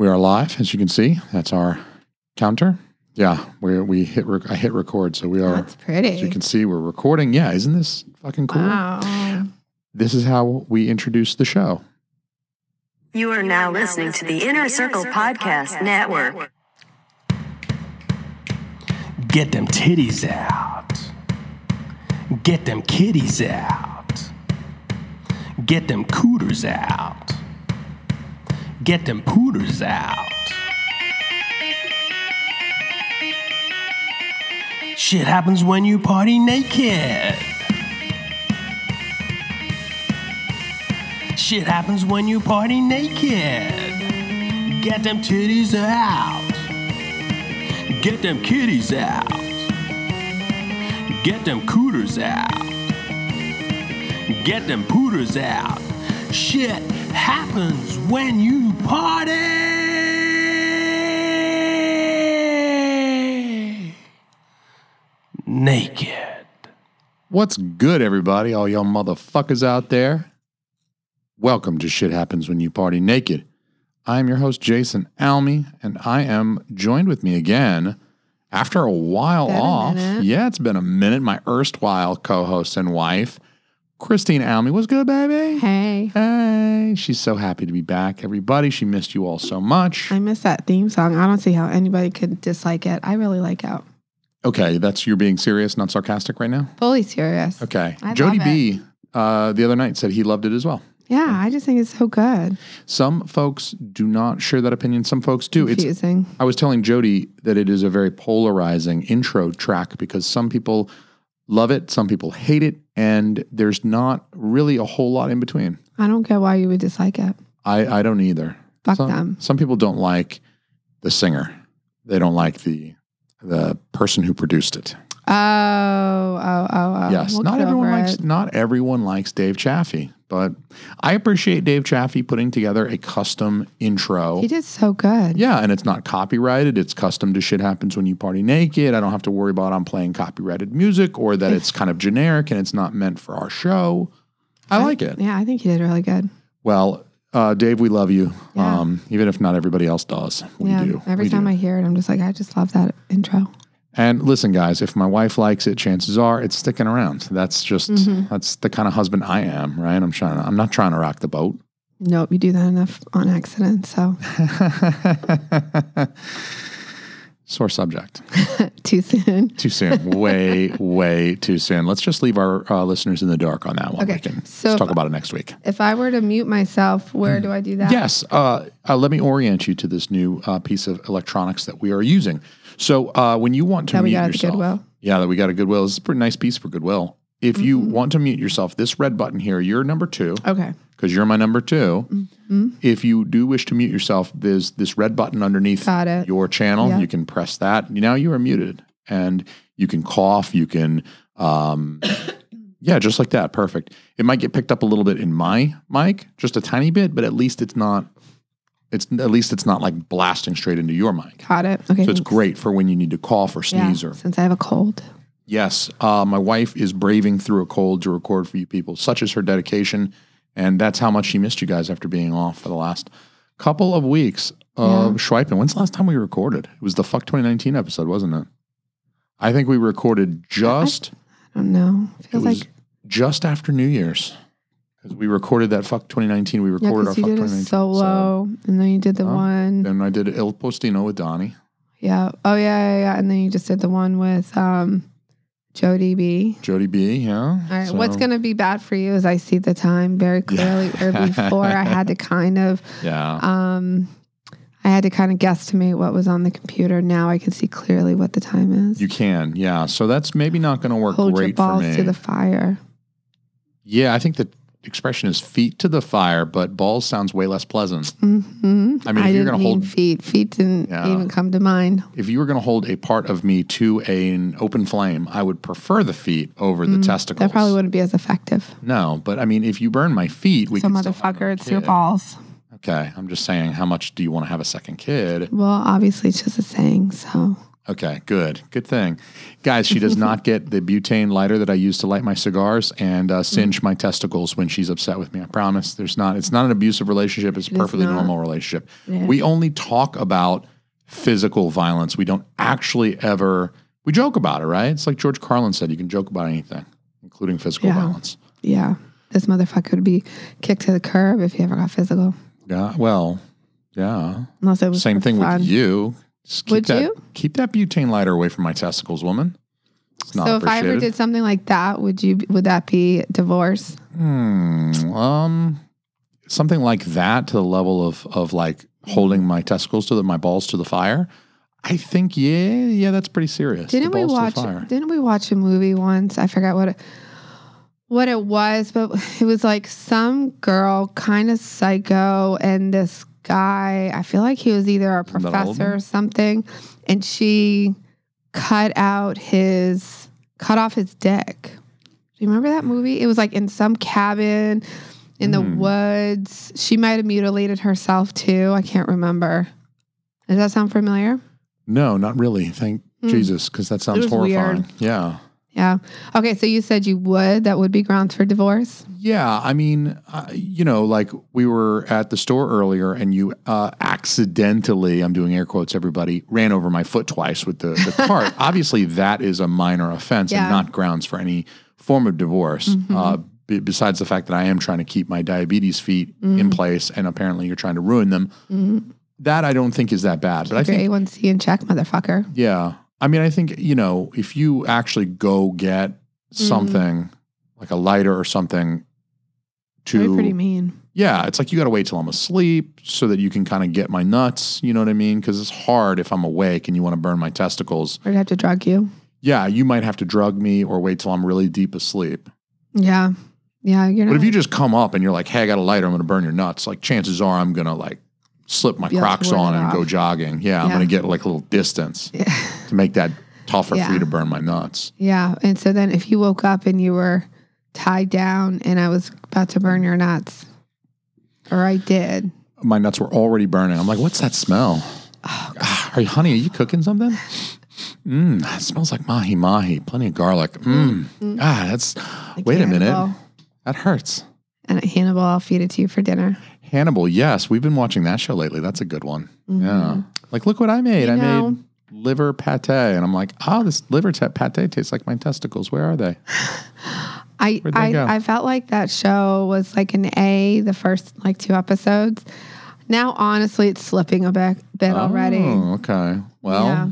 We are live, as you can see. That's our counter. Yeah, we we hit rec- I hit record, so we are. That's pretty. As you can see, we're recording. Yeah, isn't this fucking cool? Wow. This is how we introduce the show. You are now listening to the Inner Circle Podcast Network. Get them titties out. Get them kitties out. Get them cooters out. Get them pooters out. Shit happens when you party naked. Shit happens when you party naked. Get them titties out. Get them kitties out. Get them cooters out. Get them pooters out. Shit happens when you party naked. What's good, everybody? All y'all motherfuckers out there. Welcome to Shit Happens When You Party Naked. I am your host, Jason Alme, and I am joined with me again after a while Been off. minute. Yeah, it's been a minute. My erstwhile co host and wife, Christine Alme. What's good, baby? Hey, Hey, she's so happy to be back, everybody. She missed you all so much. I miss that theme song. I don't see how anybody could dislike it. I really like it. Okay, that's you're being serious, not sarcastic right now? Fully serious. Okay. I Jody B uh, the other night said he loved it as well. Yeah, I just think it's so good. Some folks do not share that opinion. Some folks do. It's Confusing. I was telling Jody that it is a very polarizing intro track because some people love it, some people hate it, and there's not really a whole lot in between. I don't care why you would dislike it. I, I don't either. Fuck some, them. Some people don't like the singer. They don't like the the person who produced it. Oh, oh, oh, oh. yes, We'll not everyone likes it. not everyone likes Dave Chaffee, but I appreciate Dave Chaffee putting together a custom intro. He did so good. Yeah, and it's not copyrighted. It's custom to shit happens when you party naked. I don't have to worry about I'm playing copyrighted music or that it's kind of generic and it's not meant for our show. I like it. Yeah, I think he did really good. Well, uh, Dave, we love you. Yeah. Um, even if not everybody else does, we yeah. do. Every We time do. I hear it, I'm just like, I just love that intro. And listen, guys, if my wife likes it, chances are it's sticking around. That's just Mm-hmm. that's the kind of husband I am, right? I'm trying. To, I'm not trying to rock the boat. Nope, you do that enough on accident. So Sore subject. too soon. Too soon. way, way too soon. Let's just leave our uh, listeners in the dark on that one. Okay, We can so let's talk about it next week. If I were to mute myself, where do I do that? Yes. Uh, uh, let me orient you to this new uh, piece of electronics that we are using. So uh, when you want to That we mute got yourself, Goodwill? yeah, that we got a Goodwill. This is a pretty nice piece for Goodwill. If you Mm-hmm. want to mute yourself, this red button here, you're number two Okay. because you're my number 2 Mm-hmm. If you do wish to mute yourself, there's this red button underneath your channel. Yeah. You can press that. Now you are muted, and you can cough. You can, um, yeah, just like that. Perfect. It might get picked up a little bit in my mic, just a tiny bit, but at least it's not. It's at least it's not like blasting straight into your mic. Got it. Okay. So it's great for when you need to cough or Yeah, sneeze or since I have a cold. Yes, uh, my wife is braving through a cold to record for you people. Such is her dedication, and that's how much she missed you guys after being off for the last couple of weeks of Yeah. Schweipen. When's the last time we recorded? It was the Fuck 2019 episode, wasn't it? I think we recorded just I don't know. it Feels like just after New Year's because we recorded that Fuck 2019. We yeah, recorded our you Fuck did a 2019 solo, and then you did the Huh? one. Then I did Il Postino with Donnie. Yeah. Oh yeah, yeah, yeah. And then you just did the one with um, Jody B. Jody B. Yeah. All right. What's going to be bad for you is I see the time very clearly. Where before I had to kind of, Yeah. um, I had to kind of guesstimate what was on the computer. Now I can see clearly what the time is. You can. Yeah. So that's maybe not going to work Hold your great for balls me. to the fire. Yeah, I think the expression is feet to the fire, but balls sounds way less pleasant. hmm I mean, if I you're gonna hold- feet. Feet didn't Yeah. even come to mind. If you were going to hold a part of me to an open flame, I would prefer the feet over the testicles. Mm, That probably wouldn't be as effective. No, but I mean, if you burn my feet, we so, can still have motherfucker, a it's your balls. Okay, I'm just saying, how much do you want to have a second kid? Well, obviously, it's just a saying. So, Okay, good. Good thing. Guys, she does not get the butane lighter that I use to light my cigars and uh, singe my testicles when she's upset with me. I promise. There's not it's not an abusive relationship, it's a perfectly not. normal relationship. Yeah. We only talk about physical violence. We don't actually ever we joke about it, right? It's like George Carlin said, you can joke about anything, including physical Yeah. violence. Yeah. This motherfucker would be kicked to the curb if he ever got physical. Yeah. Well, yeah. Unless it was Same thing fun. with you. Just keep Would that, you? keep that butane lighter away from my testicles, woman. It's not So if I ever did something like that, would you would that be divorce? Hmm. Um, something like that to the level of of like holding my testicles to the my balls to the fire. I think yeah, yeah, that's pretty serious. Didn't we watch didn't we watch a movie once? I forgot what it what it was, but it was like some girl kind of psycho and this guy, I feel like he was either a that all of professor or something, and she cut out his cut off his dick. Do you remember that movie? It was like in some cabin in the Hmm. woods. She might have mutilated herself too. I can't remember. Does that sound familiar? No, not really. Thank Hmm. Jesus, because that sounds horrifying. weird. Yeah. Yeah. Okay. So you said you would. That would be grounds for divorce. Yeah, I mean, uh, you know, like we were at the store earlier, and you uh, accidentally, I'm doing air quotes, everybody, ran over my foot twice with the, the cart. Obviously, that is a minor offense Yeah. and not grounds for any form of divorce. Uh, b- besides the fact that I am trying to keep my diabetes feet in place, and apparently you're trying to ruin them. That I don't think is that bad. But I Your think A1C in check, motherfucker. yeah. I mean, I think, you know, if you actually go get mm-hmm. something like a lighter or something That'd to be pretty mean. yeah, it's like you got to wait till I'm asleep so that you can kind of get my nuts. You know what I mean? Because it's hard if I'm awake and you want to burn my testicles. Or have to drug you. Yeah, you might have to drug me or wait till I'm really deep asleep. Yeah. Yeah. You're not. But if you just come up and you're like, "Hey, I got a lighter. I'm going to burn your nuts," like chances are I'm going to like slip my Crocs on and go jogging. Yeah, I'm going to get like a little distance Yeah. to make that tougher for you to burn my nuts. yeah. And so then if you woke up and you were tied down and I was about to burn your nuts, or I did. My nuts were already burning. I'm like, "What's that smell?" Oh, Ah, Are you, honey? Are you cooking something? Mmm, it smells like mahi mahi. Plenty of garlic. Mmm. Ah, that's. like Wait a minute. That hurts. And Hannibal, I'll feed it to you for dinner. Hannibal. Yes, we've been watching that show lately. That's a good one. Mhm. Yeah. Like, look what I made. You I know- made liver pate, and I'm like, oh, this liver ta- pate tastes like my testicles. Where are they? I they I, go? I felt like that show was like an A the first like two episodes. Now honestly it's slipping a bit, bit already. Oh, okay. Well, yeah.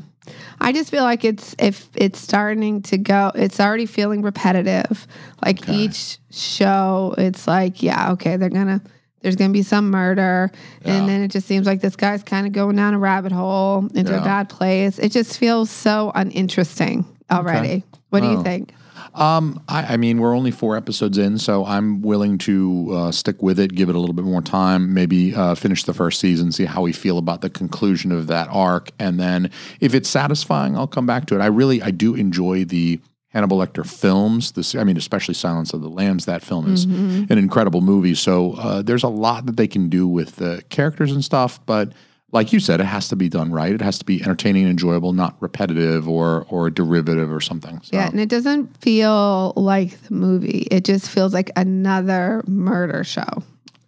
I just feel like it's if it's starting to go it's already feeling repetitive. Like Okay. each show it's like yeah, okay, they're going to there's going to be some murder Yeah. and then it just seems like this guy's kind of going down a rabbit hole into Yeah. a bad place. It just feels so uninteresting already. What do Oh. you think? Um, I, I mean, we're only four episodes in, so I'm willing to uh, stick with it, give it a little bit more time, maybe uh, finish the first season, see how we feel about the conclusion of that arc, and then if it's satisfying, I'll come back to it. I really, I do enjoy the Hannibal Lecter films. This, I mean, especially Silence of the Lambs. That film is Mm-hmm. an incredible movie. So uh, there's a lot that they can do with the characters and stuff, but. Like you said, it has to be done right. It has to be entertaining and enjoyable, not repetitive or or derivative or something. So. Yeah, and it doesn't feel like the movie. It just feels like another murder show.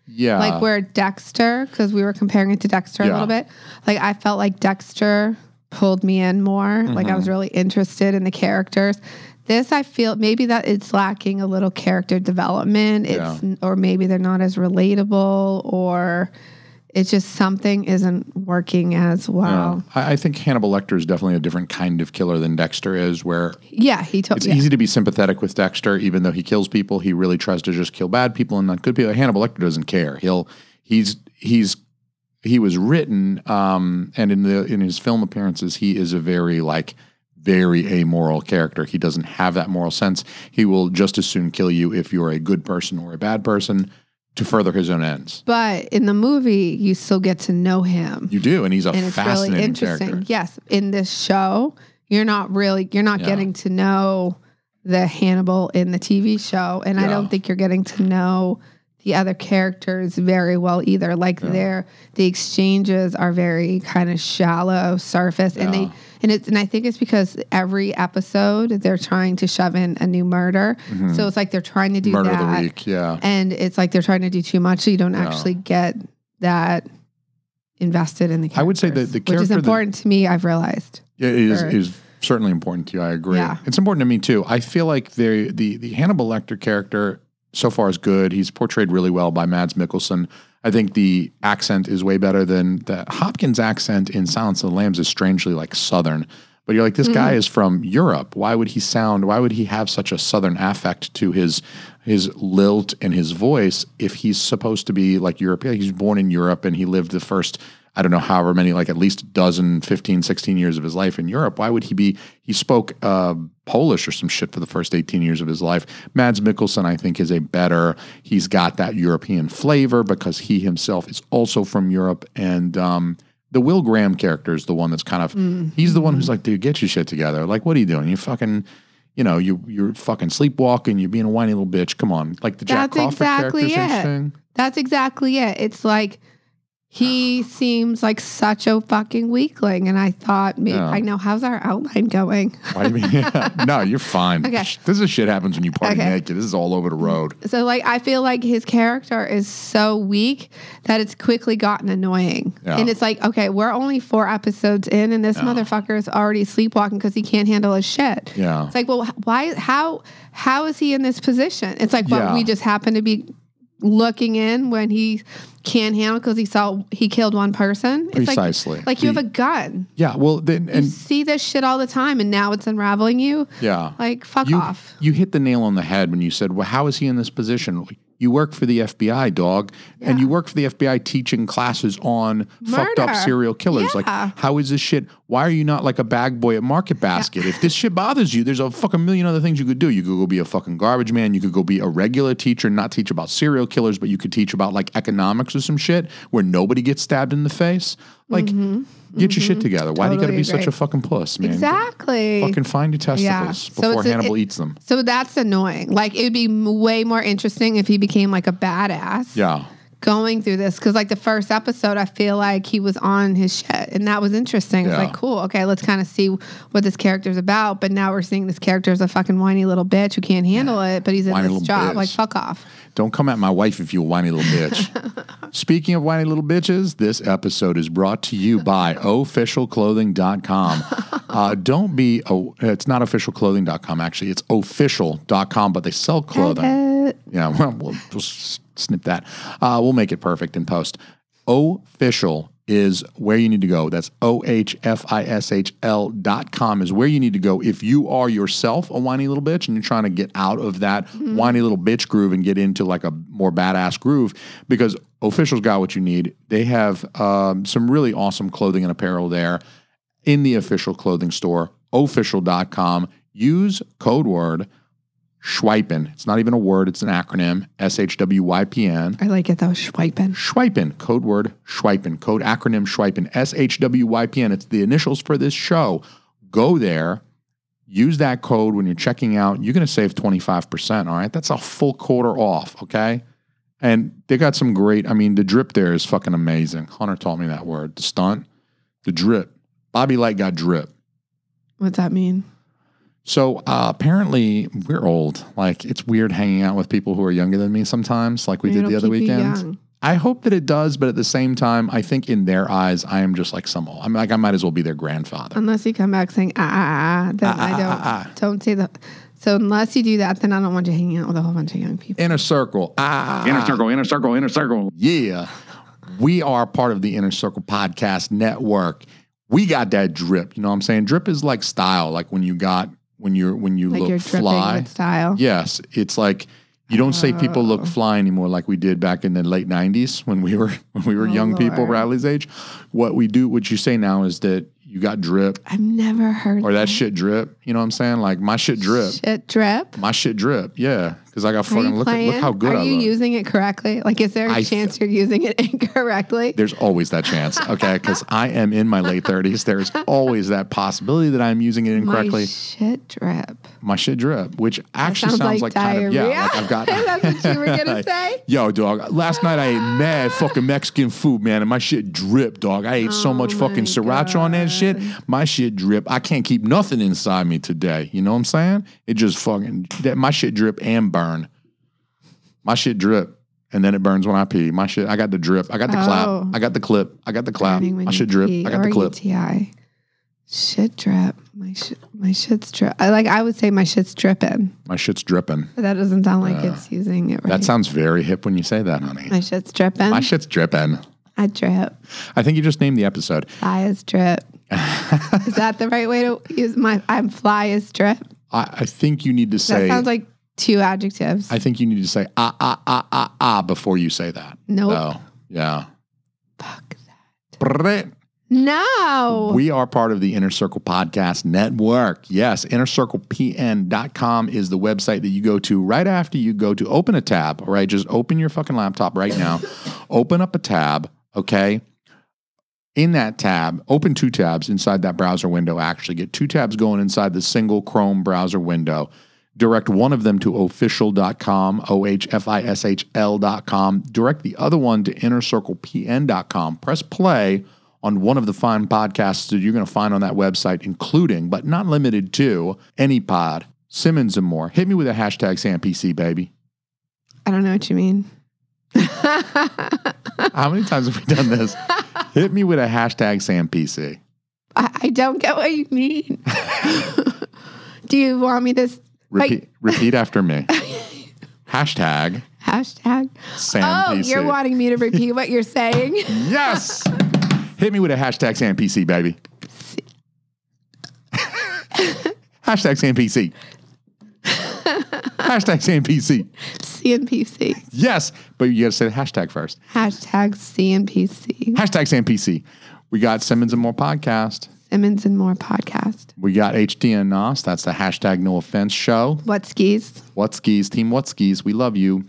Yeah. like where Dexter, because we were comparing it to Dexter a little bit. Like I felt like Dexter pulled me in more. Like I was Mm-hmm. really interested in the characters. This I feel maybe that it's lacking a little character development. It's or maybe they're not as relatable or it's just something isn't working as well. Yeah. I, I think Hannibal Lecter is definitely a different kind of killer than Dexter is, where Yeah, he told it's yeah. easy to be sympathetic with Dexter, even though he kills people. He really tries to just kill bad people and not good people. Hannibal Lecter doesn't care. He'll he's he's he was written, um, and in the in his film appearances, he is a very like very amoral character. He doesn't have that moral sense. He will just as soon kill you if you're a good person or a bad person to further his own ends. But in the movie, you still get to know him. You do, and he's a and it's really fascinating interesting. character. Yes, in this show, you're not really you're not Yeah. getting to know the Hannibal in the TV show, and I don't think you're getting to know the other characters very well either. Like their the exchanges are very kind of shallow, surface, and they and it's and I think it's because every episode they're trying to shove in a new murder. So it's like they're trying to do Mm-hmm. Murder that, of the week. Yeah. and it's like they're trying to do too much, so you don't Yeah. actually get that invested in the. Characters, I would say that the character which is character that- important to me. I've realized. Yeah, it is Or- is certainly important to you. I agree. Yeah. It's important to me too. I feel like the the the Hannibal Lecter character so far is good. He's portrayed really well by Mads Mikkelsen. I think the accent is way better than the Hopkins accent in Silence of the Lambs is strangely like Southern. But you're like, this guy mm-hmm. is from Europe. Why would he sound? Why would he have such a Southern affect to his his lilt and his voice if he's supposed to be like European? He's born in Europe and he lived the first I don't know, however many, like at least a dozen, 15, 16 years of his life in Europe. Why would he be? He spoke uh, Polish or some shit for the first 18 years of his life. Mads Mikkelsen, I think, is a better, he's got that European flavor because he himself is also from Europe. And um, the Will Graham character is the one that's kind of, he's the one who's like, dude, get your shit together. Like, what are you doing? You fucking, you know, you, you're fucking sleepwalking, you're being a whiny little bitch. Come on. Like the Jack That's Crawford exactly character is it. That's exactly it. It's like he seems like such a fucking weakling, and I thought, maybe. I know how's our outline going. Why do you mean? no, you're fine. Okay. This is shit happens when you party Okay. naked. This is all over the road. So like I feel like his character is so weak that it's quickly gotten annoying. Yeah. And it's like, okay, we're only four episodes in and this motherfucker is already sleepwalking because he can't handle his shit. Yeah. It's like, well, why how how is he in this position? It's like, well, Yeah. we just happen to be looking in when he can't handle because he saw he killed one person. It's Precisely. Like, like you have a gun. Yeah. Well, then, You see this shit all the time and now it's unraveling you. yeah. Like fuck you, off. You hit the nail on the head when you said, well, how is he in this position? You work for the FBI, dog, and you work for the FBI teaching classes on fucked up serial killers. Like, how is this shit? Why are you not like a bag boy at Market Basket? If this shit bothers you, there's a fucking million other things you could do. You could go be a fucking garbage man. You could go be a regular teacher, not teach about serial killers, but you could teach about like economics or some shit where nobody gets stabbed in the face. Like, get your shit together. Why do you got to Mm-hmm. Be such a fucking puss, man? Exactly. Fucking find your testicles Yeah. So before a- Hannibal it- eats them. So that's annoying. Like it would be way more interesting if he became like a badass. Yeah. Going through this because like the first episode, I feel like he was on his shit, and that was interesting. It's Yeah. like cool. Okay, let's kind of see what this character's about. But now we're seeing this character as a fucking whiny little bitch who can't handle it, but he's in Whiny this job. bitch. Like fuck off. Don't come at my wife if you a whiny little bitch. Speaking of whiny little bitches, this episode is brought to you by officialclothing.com. Uh, don't be, oh, it's not officialclothing.com, actually. It's ohfishl.com, but they sell clothing. Yeah, well, we'll just snip that. Uh, we'll make it perfect in post. Ohfishl is where you need to go. That's O H F I S H L dot com is where you need to go if you are yourself a whiny little bitch and you're trying to get out of that whiny little bitch groove and get into like a more badass groove because Ohfishl's got what you need. They have um, some really awesome clothing and apparel there in the official clothing store, ohfishl.com. Use code word Schweipen. It's not even a word, it's an acronym S H W Y P N. I like it though. Schweipen. Schweipen, code word Schweipen, code acronym Schweipen, S H W Y P N. It's the initials for this show. Go there, use that code when you're checking out. You're going to save 25%. All right. That's a full quarter off. Okay. And they got some great, I mean, the drip there is fucking amazing. Hunter taught me that word, the stunt, the drip. Bobby Light got drip. What's that mean? So uh, apparently we're old. Like it's weird hanging out with people who are younger than me sometimes, like we Maybe did the other weekend. I hope that it does, but at the same time, I think in their eyes, I am just like some. Old. I'm like I might as well be their grandfather. Unless you come back saying ah ah ah, then Ah, ah, I don't ah, ah. don't say that. So unless you do that, then I don't want you hanging out with a whole bunch of young people. Inner circle. Ah, Inner circle, inner circle, inner circle. Yeah. We are part of the Inner Circle Podcast Network. We got that drip. You know what I'm saying? Drip is like style, like when you got when you're when you Like you're look fly. with style. Yes, it's like you don't say people Oh. look fly anymore like we did back in the late '90s when we were when we were Oh, young people, Riley's age. What we do, what you say now is that you got drip I've never heard or that shit drip. You know what I'm saying? Like my shit drip. shit drip. My shit drip. Yeah, because I got fucking look, at, look how good Are I you look. using it correctly? Like, is there a I th- chance you're using it incorrectly? There's always that chance, okay? Because I am in my late 30s. There's always that possibility that I'm using it incorrectly. My shit drip. My shit drip, which actually sounds sounds, like like, kind of yeah, like I've got. That's what you were gonna say? Yo, dog. Last night I ate mad fucking Mexican food, man, and my shit drip, dog. I ate so Oh much fucking my sriracha on that shit. My shit drip. I can't keep nothing inside me today. You know what I'm saying? It just fucking that my shit drip and burn. My shit drip. And then it burns when I pee. My shit, I got the drip. I got the Oh. clap. I got the clip. I got the clap. Burning when My you shit drip. pee I got the clip. UTI. Shit drip. My shit. My shit's drip. I like. I would say my shit's dripping, My shit's dripping. but that doesn't sound like Yeah. it's using it right. That sounds very hip when you say that, honey. my shit's dripping. My shit's dripping. I drip. I think you just named the episode. Fly is drip. is that the right way to use my? I'm fly is drip. I, I think you need to That say. sounds like two adjectives. I think you need to say ah ah ah ah ah before you say that. Nope. Oh, yeah. Fuck that. Brrrt. No. We are part of the Inner Circle Podcast Network. Yes, innercirclepn.com is the website that you go to right after you go to open a tab. All right, just open your fucking laptop right now. open up a tab, okay? In that tab, open two tabs inside that browser window. Actually, get two tabs going inside the single Chrome browser window. Direct one of them to ohfishl.com, O H F I S H L.com. Direct the other one to innercirclepn.com. Press play on one of the fine podcasts that you're going to find on that website, including, but not limited to, Any Pod, Simmons and more. Hit me with a hashtag SamPC, baby. I don't know what you mean. How many times have we done this? Hit me with a hashtag SamPC. I, I don't get what you mean. Do you want me to Repeat, repeat after me. Hashtag hashtag? SamPC. Oh, you're wanting me to repeat what you're saying? Yes. Hit me with a hashtag SamPC, baby. hashtag SamPC. hashtag SamPC. CNPC. Yes, but you got to say the hashtag first. Hashtag CNPC. Hashtag SamPC. We got Simmons and More podcast. Simmons and More podcast. We got HDN NOS. That's the hashtag No Offense show. What skis? What skis, team? What skis? We love you.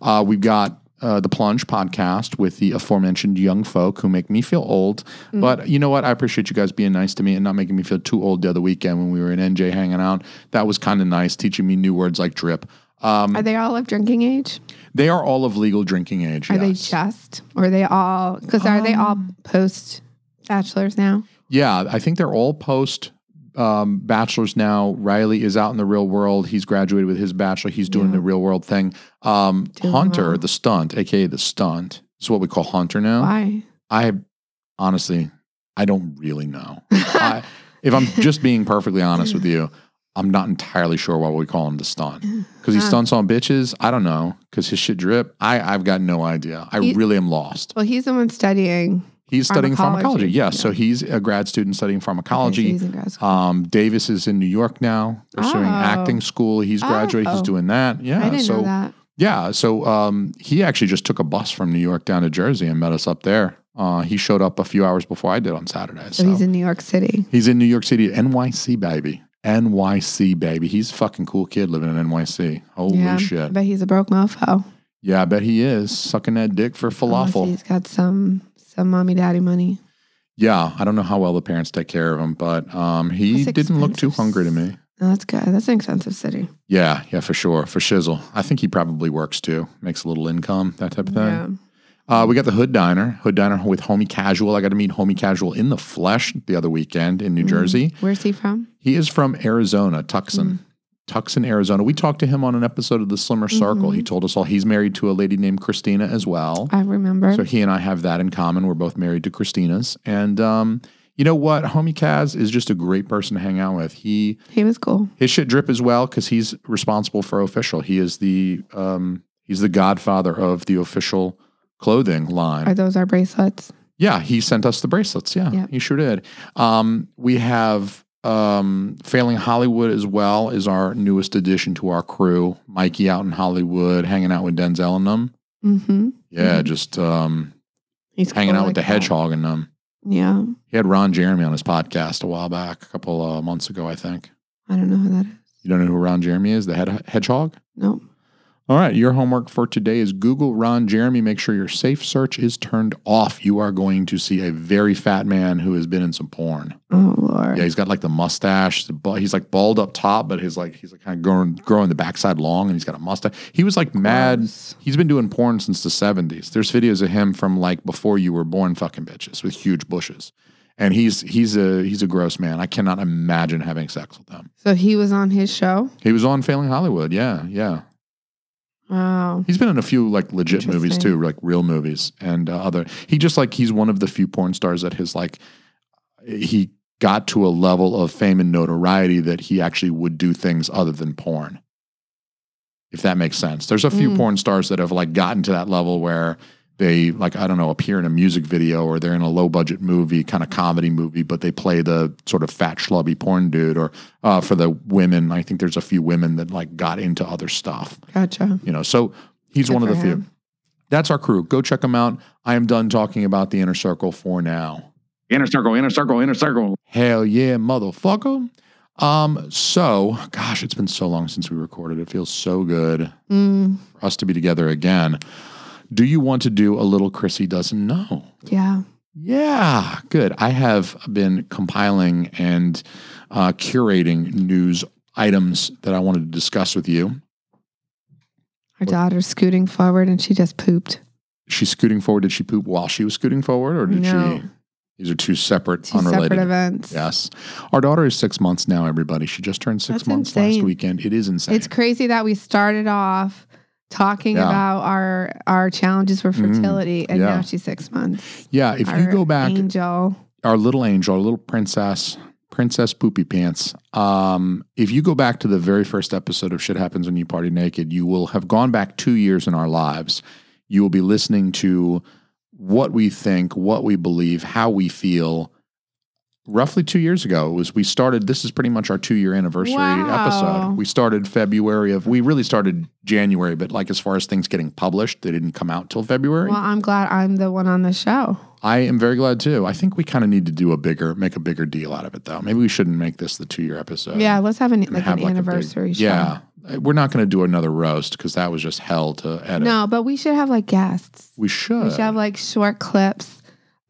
Uh, we've got uh, the Plunge podcast with the aforementioned young folk who make me feel old. But you know what? I appreciate you guys being nice to me and not making me feel too old the other weekend when we were in NJ hanging out. That was kind of nice, teaching me new words like drip. Um, Are they all of drinking age? they are all of legal drinking age. Are they just? Or are they all? Because are they all Um, post bachelors now? Yeah, I think they're all post um, bachelors now. Riley is out in the real world. He's graduated with his bachelor. He's doing Yeah. the real world thing. Um, Doing Hunter, well. the stunt, aka the stunt, is what we call Hunter now. Why? I honestly, I don't really know. I, if I'm just being perfectly honest with you, I'm not entirely sure why we call him the stunt because he stunts on bitches. I don't know because his shit drip. I I've got no idea. I He- really am lost. Well, he's the one studying. He's studying Pharmacology. Yes, yeah. so he's a grad student studying Okay, so pharmacology. he's in grad school. Um, Davis is in New York now, pursuing Oh. acting school. He's graduated. He's Oh. doing that. Yeah. I didn't so know that. yeah. So um, he actually just took a bus from New York down to Jersey and met us up there. Uh, he showed up a few hours before I did on Saturday. So, So, he's in New York City. he's in New York City, NYC baby, NYC baby. He's a fucking cool kid living in NYC. Holy yeah, I shit! bet he's a broke mofo. Yeah, I bet he is sucking that dick for Unless falafel. He's got some some mommy daddy money. Yeah, I don't know how well the parents take care of him, but um, he That's didn't look too expensive. hungry to me. Oh, that's good. That's an expensive city. Yeah, yeah, for sure. For Shizzle. I think he probably works too. Makes a little income, that type of thing. Yeah. Uh, we got the Hood Diner. Hood Diner with Homie Casual. I got to meet Homie Casual in the flesh the other weekend in New Jersey. Where's he from? He is from Arizona, Tucson. Tucson, Arizona. We talked to him on an episode of The Slimmer Circle. He told us all he's married to a lady named Christina as well. I remember. So he and I have that in common. We're both married to Christina's. And um, you know what? Homie Kaz is just a great person to hang out with. He he was cool. his shit drip as well because he's responsible for official. He is the um, he's the godfather of the official clothing line. Are those our bracelets? yeah, he sent us the bracelets. Yeah, Yeah. he sure did. Um, we have um, Failing Hollywood as well is our newest addition to our crew. Mikey out in Hollywood, hanging out with Denzel and them. Mm-hmm. Yeah, just um, He's hanging out with the that. hedgehog and them. Yeah. He had Ron Jeremy on his podcast a while back, a couple uh, months ago, I think. I don't know who that is. You don't know who Ron Jeremy is? The head, hedgehog? Nope. All right, your homework for today is Google Ron Jeremy. Make sure your safe search is turned off. You are going to see a very fat man who has been in some porn. Oh Lord. Yeah, he's got like the mustache. He's like bald up top, but he's like he's like kind of growing growing the backside long, and he's got a mustache. He was like mad. He's been doing porn since the seventies. There's videos of him from like before you were born, fucking bitches with huge bushes. And he's he's a he's a gross man. I cannot imagine having sex with him. So he was on his show. He was on Failing Hollywood. Yeah, yeah. Wow. He's been in a few like legit movies too, like real movies and uh, other. He just like he's one of the few porn stars that his like he got to a level of fame and notoriety that he actually would do things other than porn. If that makes sense. There's a few Mm. porn stars that have like gotten to that level where they like I don't know appear in a music video or they're in a low budget movie, kind of comedy movie, but they play the sort of fat schlubby porn dude. Or uh, for the women, I think there's a few women that like got into other stuff. Gotcha. you know so he's Good one of the for few that's our crew. Go check them out. I am done talking about the inner circle for now. Inner circle, inner circle, inner circle. hell yeah motherfucker. Um so gosh it's been so long since we recorded. It feels so good Mm, for us to be together again do you want to do a little chrissy doesn't know yeah. yeah good i have been compiling and uh, curating news items that i wanted to discuss with you Our daughter's scooting forward and she just pooped. she's scooting forward did she poop while she was scooting forward or did No. she these are two separate Two unrelated separate events. Yes. Our daughter is six months now, everybody. She just turned six That's months last weekend. It is insane. It's crazy that we started off talking Yeah. about our our challenges for Mm, fertility and yeah. now she's six months. yeah. If you go back, Angel. our little angel, our little princess, Princess Poopy Pants. Um, if you go back to the very first episode of Shit Happens When You Party Naked, you will have gone back two years in our lives. You will be listening to what we think, what we believe, how we feel. Roughly two years ago, was we started. This is pretty much our two year anniversary Wow. episode. We started February of. We really started January, but like as far as things getting published, they didn't come out till February. Well, I'm glad I'm the one on the show. I am very glad too. I think we kind of need to do a bigger, make a bigger deal out of it, though. Maybe we shouldn't make this the two year episode. yeah, let's have an like have, an like, a big- anniversary show. Yeah, uh, we're not going to do another roast because that was just hell to edit. No, but we should have like guests. we should. We should have like short clips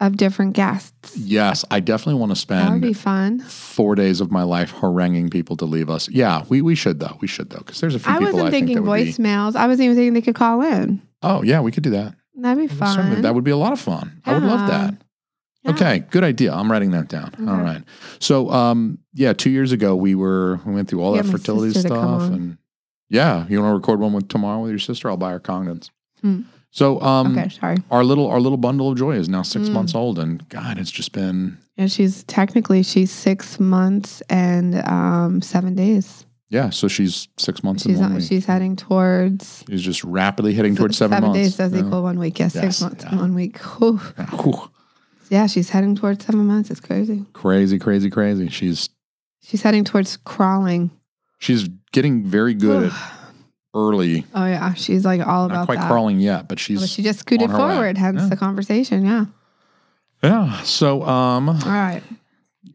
of different guests. yes, I definitely want to spend That would be fun. four days of my life haranguing people to leave us. Yeah, we, we should though. We should though because there's a few I people wasn't I think thinking that would be. voicemails. I wasn't even thinking they could call in. Oh yeah, we could do that. That'd be fun. Certainly, that would be a lot of fun. I would love Yeah. that. Yeah. Okay, good idea. I'm writing that down. All Okay. right. So, um, yeah, two years ago we were we went through all that my fertility sister to come stuff, on. and yeah, you want to record one with tomorrow with your sister? I'll buy her condoms. Hmm. So, um, okay, sorry. our little our little bundle of joy is now six Mm. months old, and God, it's just been Yeah, she's technically she's six months and um, seven days. yeah. So she's six months She's and one on, week. she's heading towards She's just rapidly heading towards seven, months. Seven days does Yeah. equal one week. Yes, Yes, six months yeah. and one week. Whew. Yeah. Yeah, she's heading towards seven months. It's crazy. Crazy, crazy, crazy. She's She's heading towards crawling. she's getting very good at early. Oh yeah, she's like all about Not quite that. crawling yet, but But she's she just scooted her way. forward, hence Yeah. the conversation. Yeah. yeah. So, um, All right.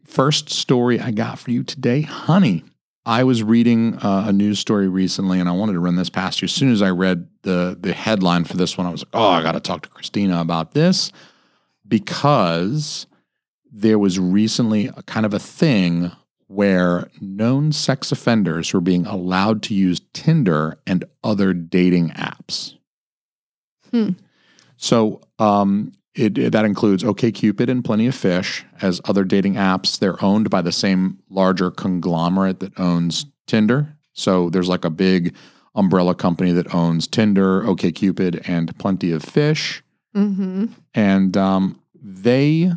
First story I got for you today, honey. I was reading uh, a news story recently, and I wanted to run this past you. As soon as I read the the headline for this one, I was like, "Oh, I got to talk to Christina about this," because there was recently a kind of a thing where known sex offenders were being allowed to use Tinder and other dating apps. Hmm. So, um, it, it- that includes OkCupid and Plenty of Fish as other dating apps. They're owned by the same larger conglomerate that owns Tinder. So there's like a big umbrella company that owns Tinder, OkCupid, and Plenty of Fish, Mm-hmm. and um, they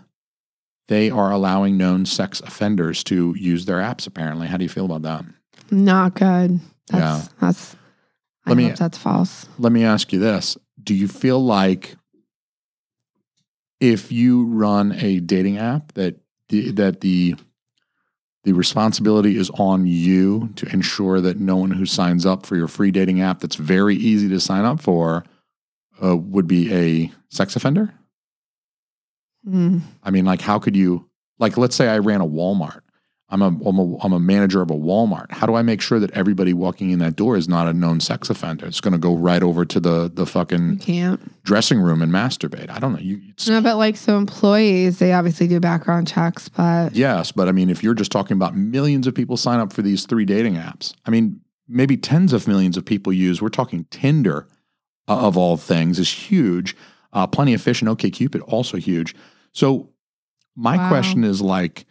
they are allowing known sex offenders to use their apps. Apparently, how do you feel about that? Not good. That's, That's. I Let me- hope that's false. Let me ask you this: Do you feel like if you run a dating app that the, that the the responsibility is on you to ensure that no one who signs up for your free dating app that's very easy to sign up for uh, would be a sex offender? Mm. I mean, like, how could you, like, let's say I ran a Walmart. I'm a, I'm a I'm a manager of a Walmart. How do I make sure that everybody walking in that door is not a known sex offender? It's going to go right over to the the fucking dressing room and masturbate. I don't know. You, it's, No, but like so employees, they obviously do background checks, but Yes, but I mean, if you're just talking about millions of people sign up for these three dating apps, I mean, maybe tens of millions of people use. We're talking Tinder, uh, of all things, is huge. Uh, Plenty of Fish and OkCupid also huge. So my Wow. question is like,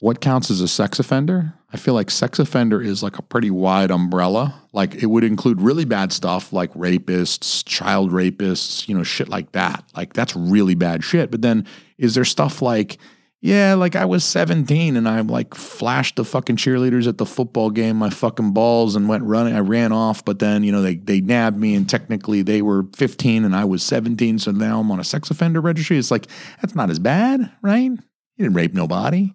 what counts as a sex offender? I feel like sex offender is like a pretty wide umbrella. Like it would include really bad stuff like rapists, child rapists, you know, shit like that. Like that's really bad shit. But then is there stuff like, yeah, like I was 17 and I like flashed the fucking cheerleaders at the football game, my fucking balls and went running. I ran off, but then, you know, they, they nabbed me and technically they were 15 and I was 17. So now I'm on a sex offender registry. It's like, that's not as bad, right? He didn't rape nobody.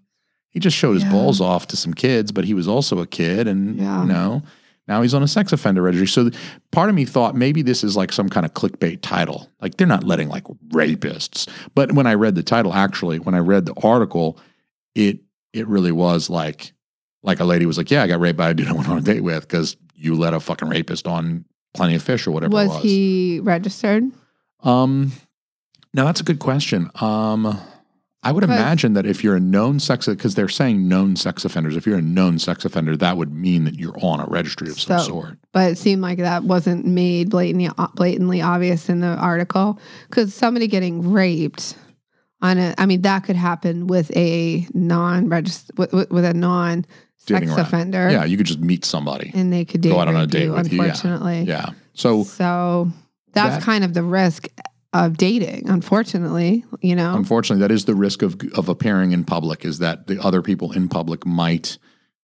He just showed his Yeah. balls off to some kids, but he was also a kid, and Yeah. you know, now he's on a sex offender registry. So part of me thought maybe this is like some kind of clickbait title. Like they're not letting like rapists. But when I read the title, actually, when I read the article, it it really was like like a lady was like, "Yeah, I got raped by a dude I went on a date with because you let a fucking rapist on Plenty of Fish or whatever." was, it was. he registered? Um, now that's a good question. Um, I would Because- imagine that if you're a known sex, because they're saying known sex offenders, if you're a known sex offender, that would mean that you're on a registry of some So- sort. But it seemed like that wasn't made blatantly uh, blatantly obvious in the article because somebody getting raped on a, I mean, that could happen with a non-registered with, with with a non sex offender, Yeah, you could just meet somebody. and they could Go out on a date you, with you, yeah. Unfortunately, Yeah. So So that's That- kind of the risk of dating. Unfortunately, you know, unfortunately, that is the risk of of appearing in public. Is that the other people in public might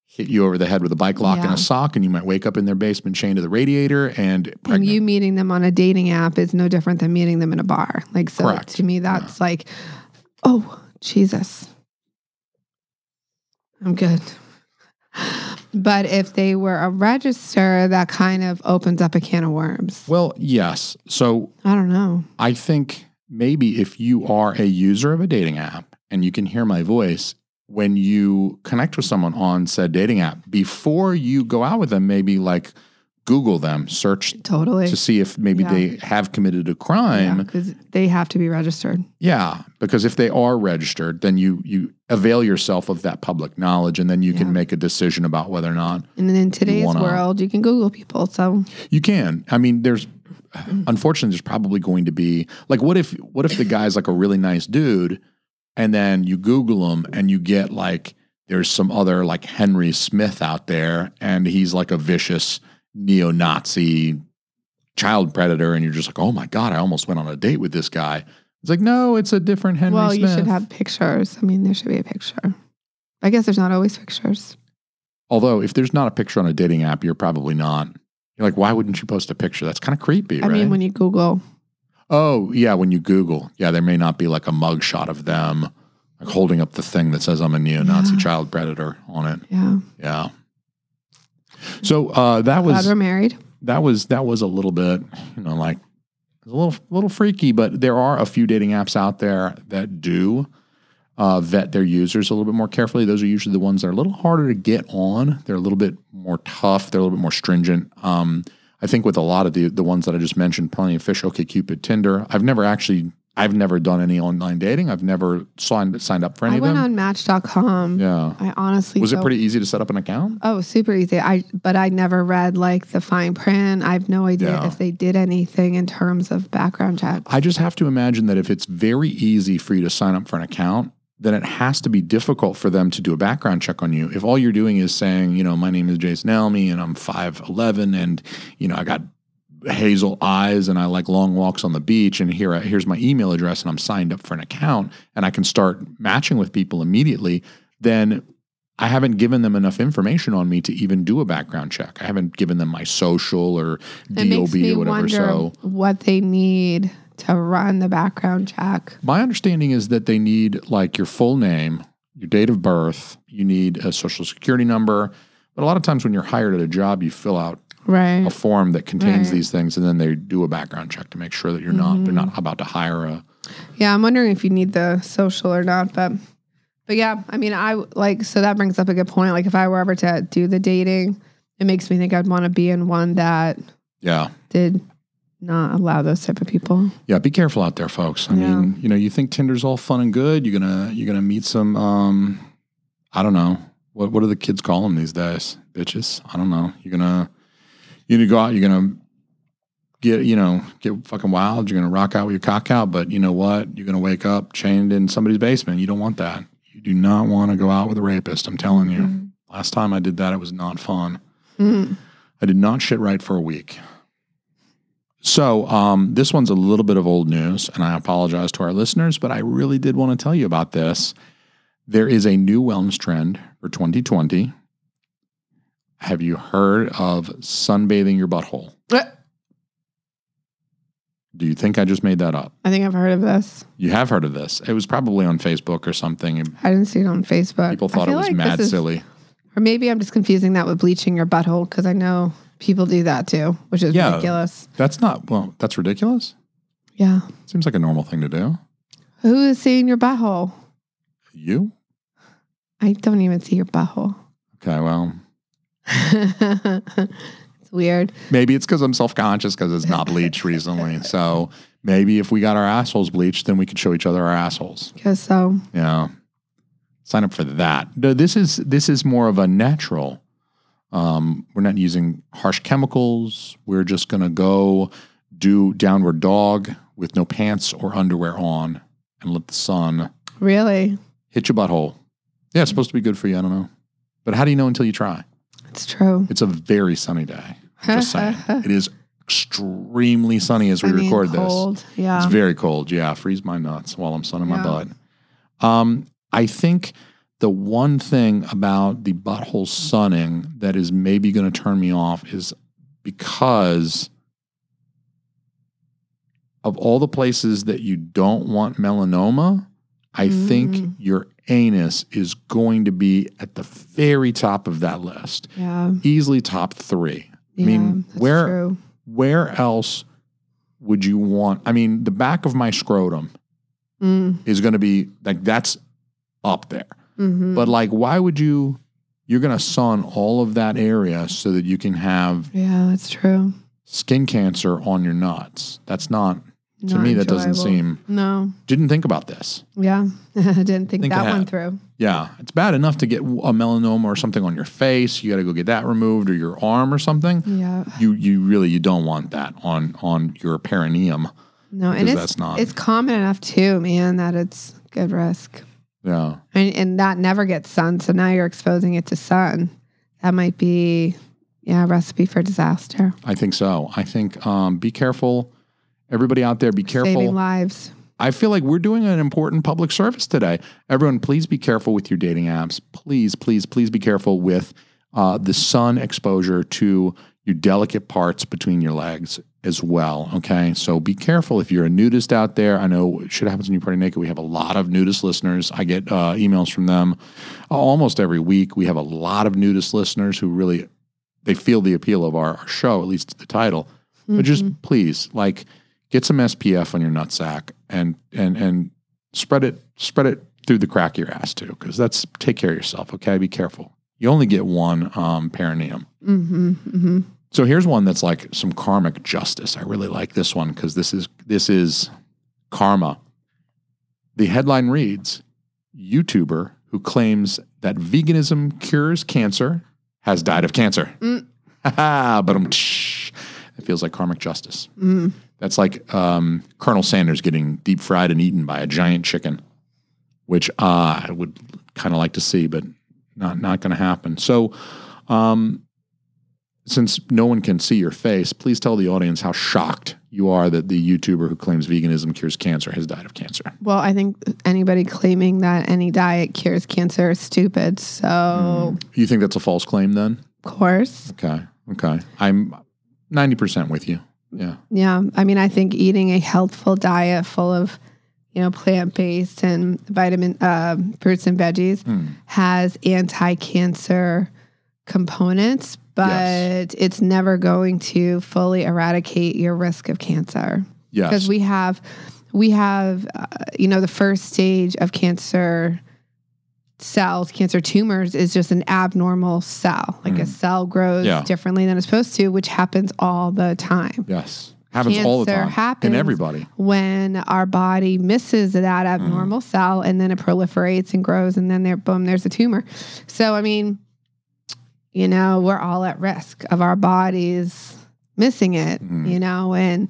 hit you over the head with a bike lock and a sock, and you might wake up in their basement chained to the radiator and and you meeting them on a dating app is no different than meeting them in a bar. Like, so Correct. to me, that's like, oh, Jesus. I'm good. But if they were a register, that kind of opens up a can of worms. well, yes. So I don't know. I think maybe if you are a user of a dating app and you can hear my voice, when you connect with someone on said dating app, before you go out with them, maybe like Google them, search Totally. to see if maybe Yeah. they have committed a crime. because they have to be registered. Yeah, because if they are registered, then you you avail yourself of that public knowledge, and then you Yeah. can make a decision about whether or not And then in today's wanna- world, you can Google people. So you can. I mean, there's mm. unfortunately there's probably going to be like what if what if the guy's like a really nice dude, and then you Google him and you get like there's some other like Henry Smith out there, and he's like a vicious neo-Nazi child predator, and you're just like, oh my god, I almost went on a date with this guy. It's like no, it's a different Henry well, Smith. you should have pictures. I mean, there should be a picture. I guess there's not always pictures. Although, if there's not a picture on a dating app, you're probably not. You're like, why wouldn't you post a picture? That's kind of creepy, I right? mean, when you Google, oh, yeah, when you Google, yeah, there may not be like a mug shot of them like holding up the thing that says I'm a neo-Nazi Yeah. child predator on it. yeah, Yeah. So uh, that glad was we're married. that was that was a little bit, you know, like a little little freaky. But there are a few dating apps out there that do uh, vet their users a little bit more carefully. Those are usually the ones that are a little harder to get on. They're a little bit more tough. They're a little bit more stringent. Um, I think with a lot of the the ones that I just mentioned, Plenty of Fish, OkCupid, Tinder. I've never actually I've never done any online dating. I've never signed signed up for any I of went on Match.com. yeah. I honestly Was it don't- pretty easy to set up an account? Oh, super easy. I but I never read like the fine print. I have no idea Yeah. if they did anything in terms of background checks. I just have to imagine that if it's very easy for you to sign up for an account, then it has to be difficult for them to do a background check on you. If all you're doing is saying, you know, my name is Jason Alme and I'm 5'11 and, you know, I got hazel eyes and I like long walks on the beach and here here's my email address and I'm signed up for an account and I can start matching with people immediately, then I haven't given them enough information on me to even do a background check. I haven't given them my social or it DOB or whatever. So what they need to run the background check. My understanding is that they need like your full name, your date of birth, you need a social security number. But a lot of times when you're hired at a job, you fill out Right. a form that contains Right. these things and then they do a background check to make sure that you're not they're not about to hire a Yeah, I'm wondering if you need the social or not, but But yeah, I mean, I like so that brings up a good point. Like if I were ever to do the dating, it makes me think I'd want to be in one that Yeah. did not allow those type of people. Yeah, be careful out there, folks. I mean, you know, you think Tinder's all fun and good. You're gonna you're gonna meet some um I don't know. What what do the kids call them these days? Bitches? I don't know. You're gonna you're gonna go out, you're gonna get you know, get fucking wild, you're gonna rock out with your cock out, but you know what? You're gonna wake up chained in somebody's basement. You don't want that. You do not want to go out with a rapist, I'm telling you. Last time I did that, it was not fun. Mm. I did not shit right for a week. So, um, this one's a little bit of old news, and I apologize to our listeners, but I really did want to tell you about this. There is a new wellness trend for 2020. Have you heard of sunbathing your butthole? Uh, Do you think I just made that up? I think I've heard of this. You have heard of this. It was probably on Facebook or something. I didn't see it on Facebook. People thought it was like mad is- silly. Or maybe I'm just confusing that with bleaching your butthole because I know people do that too, which is Yeah. ridiculous. That's not, well, that's ridiculous. Yeah. Seems like a normal thing to do. Who is seeing your butthole? You? I don't even see your butthole. Okay, well, it's weird. Maybe it's because I'm self conscious because it's not bleached recently. So maybe if we got our assholes bleached, then we could show each other our assholes. Guess so. Yeah. Sign up for that. No, this is this is more of a natural. Um, we're not using harsh chemicals. We're just gonna go do downward dog with no pants or underwear on and let the sun Really? hit your butthole. Yeah, it's supposed to be good for you. I don't know. But how do you know until you try? It's true. It's a very sunny day. I'm just saying. it is extremely sunny as we I mean, record this. cold. Yeah. It's very cold. Yeah, freeze my nuts while I'm sunning my butt. Um, I think the one thing about the butthole sunning that is maybe going to turn me off is because of all the places that you don't want melanoma. I think Mm. your anus is going to be at the very top of that list, yeah. easily top three. Yeah. I mean, where True. where else would you want? I mean, the back of my scrotum Mm. is going to be like that's up there. hmm But like, why would you? You're going to sun all of that area so that you can have yeah, that's true. skin cancer on your nuts. That's not to me. That doesn't seem. No. Didn't think about this. Yeah. I didn't think, Think that one through. Yeah, it's bad enough to get a melanoma or something on your face. You got to go get that removed or your arm or something. Yeah. You you really you don't want that on on your perineum. No, and it's that's not- it's common enough too, man, that it's good risk. Yeah. And, and that never gets sun. So now you're exposing it to sun. That might be, yeah, a recipe for disaster. I think so. I think um, be careful. Everybody out there, be careful. Saving lives. I feel like we're doing an important public service today. Everyone, please be careful with your dating apps. Please, please, please be careful with uh, the sun exposure to your delicate parts between your legs as well. Okay. So be careful if you're a nudist out there. I know what shit happens when you party naked. We have a lot of nudist listeners. I get uh, emails from them almost every week. We have a lot of nudist listeners who really they feel the appeal of our, our show, at least the title. But just please, like, get some SPF on your nutsack and and and spread it spread it through the crack of your ass too, because that's take care of yourself. Okay, be careful. You only get one um, perineum. Mm-hmm. Mm-hmm. So here's one that's like some karmic justice. I really like this one because this is this is karma. The headline reads: YouTuber who claims that veganism cures cancer has died of cancer. Mm. but um, it feels like karmic justice. Mm. That's like um, Colonel Sanders getting deep fried and eaten by a giant chicken, which uh, I would kind of like to see, but not not going to happen. So, um, since no one can see your face, please tell the audience how shocked you are that the YouTuber who claims veganism cures cancer has died of cancer. Well, I think anybody claiming that any diet cures cancer is stupid. So, You think that's a false claim then? of course. Okay. Okay. I'm 90% with you. Yeah. Yeah. I mean, I think eating a healthful diet full of, you know, plant based and vitamin uh, fruits and veggies Hmm. has anti cancer components, but Yes. it's never going to fully eradicate your risk of cancer Yes. because we have we have uh, you know the first stage of cancer cells, cancer tumors, is just an abnormal cell. Like a cell grows Mm. Yeah. differently than it's supposed to, which happens all the time. Yes. Happens all the time. happens in everybody. when our body misses that abnormal Mm-hmm. cell and then it proliferates and grows and then there boom there's a tumor so i mean you know we're all at risk of our bodies missing it you know and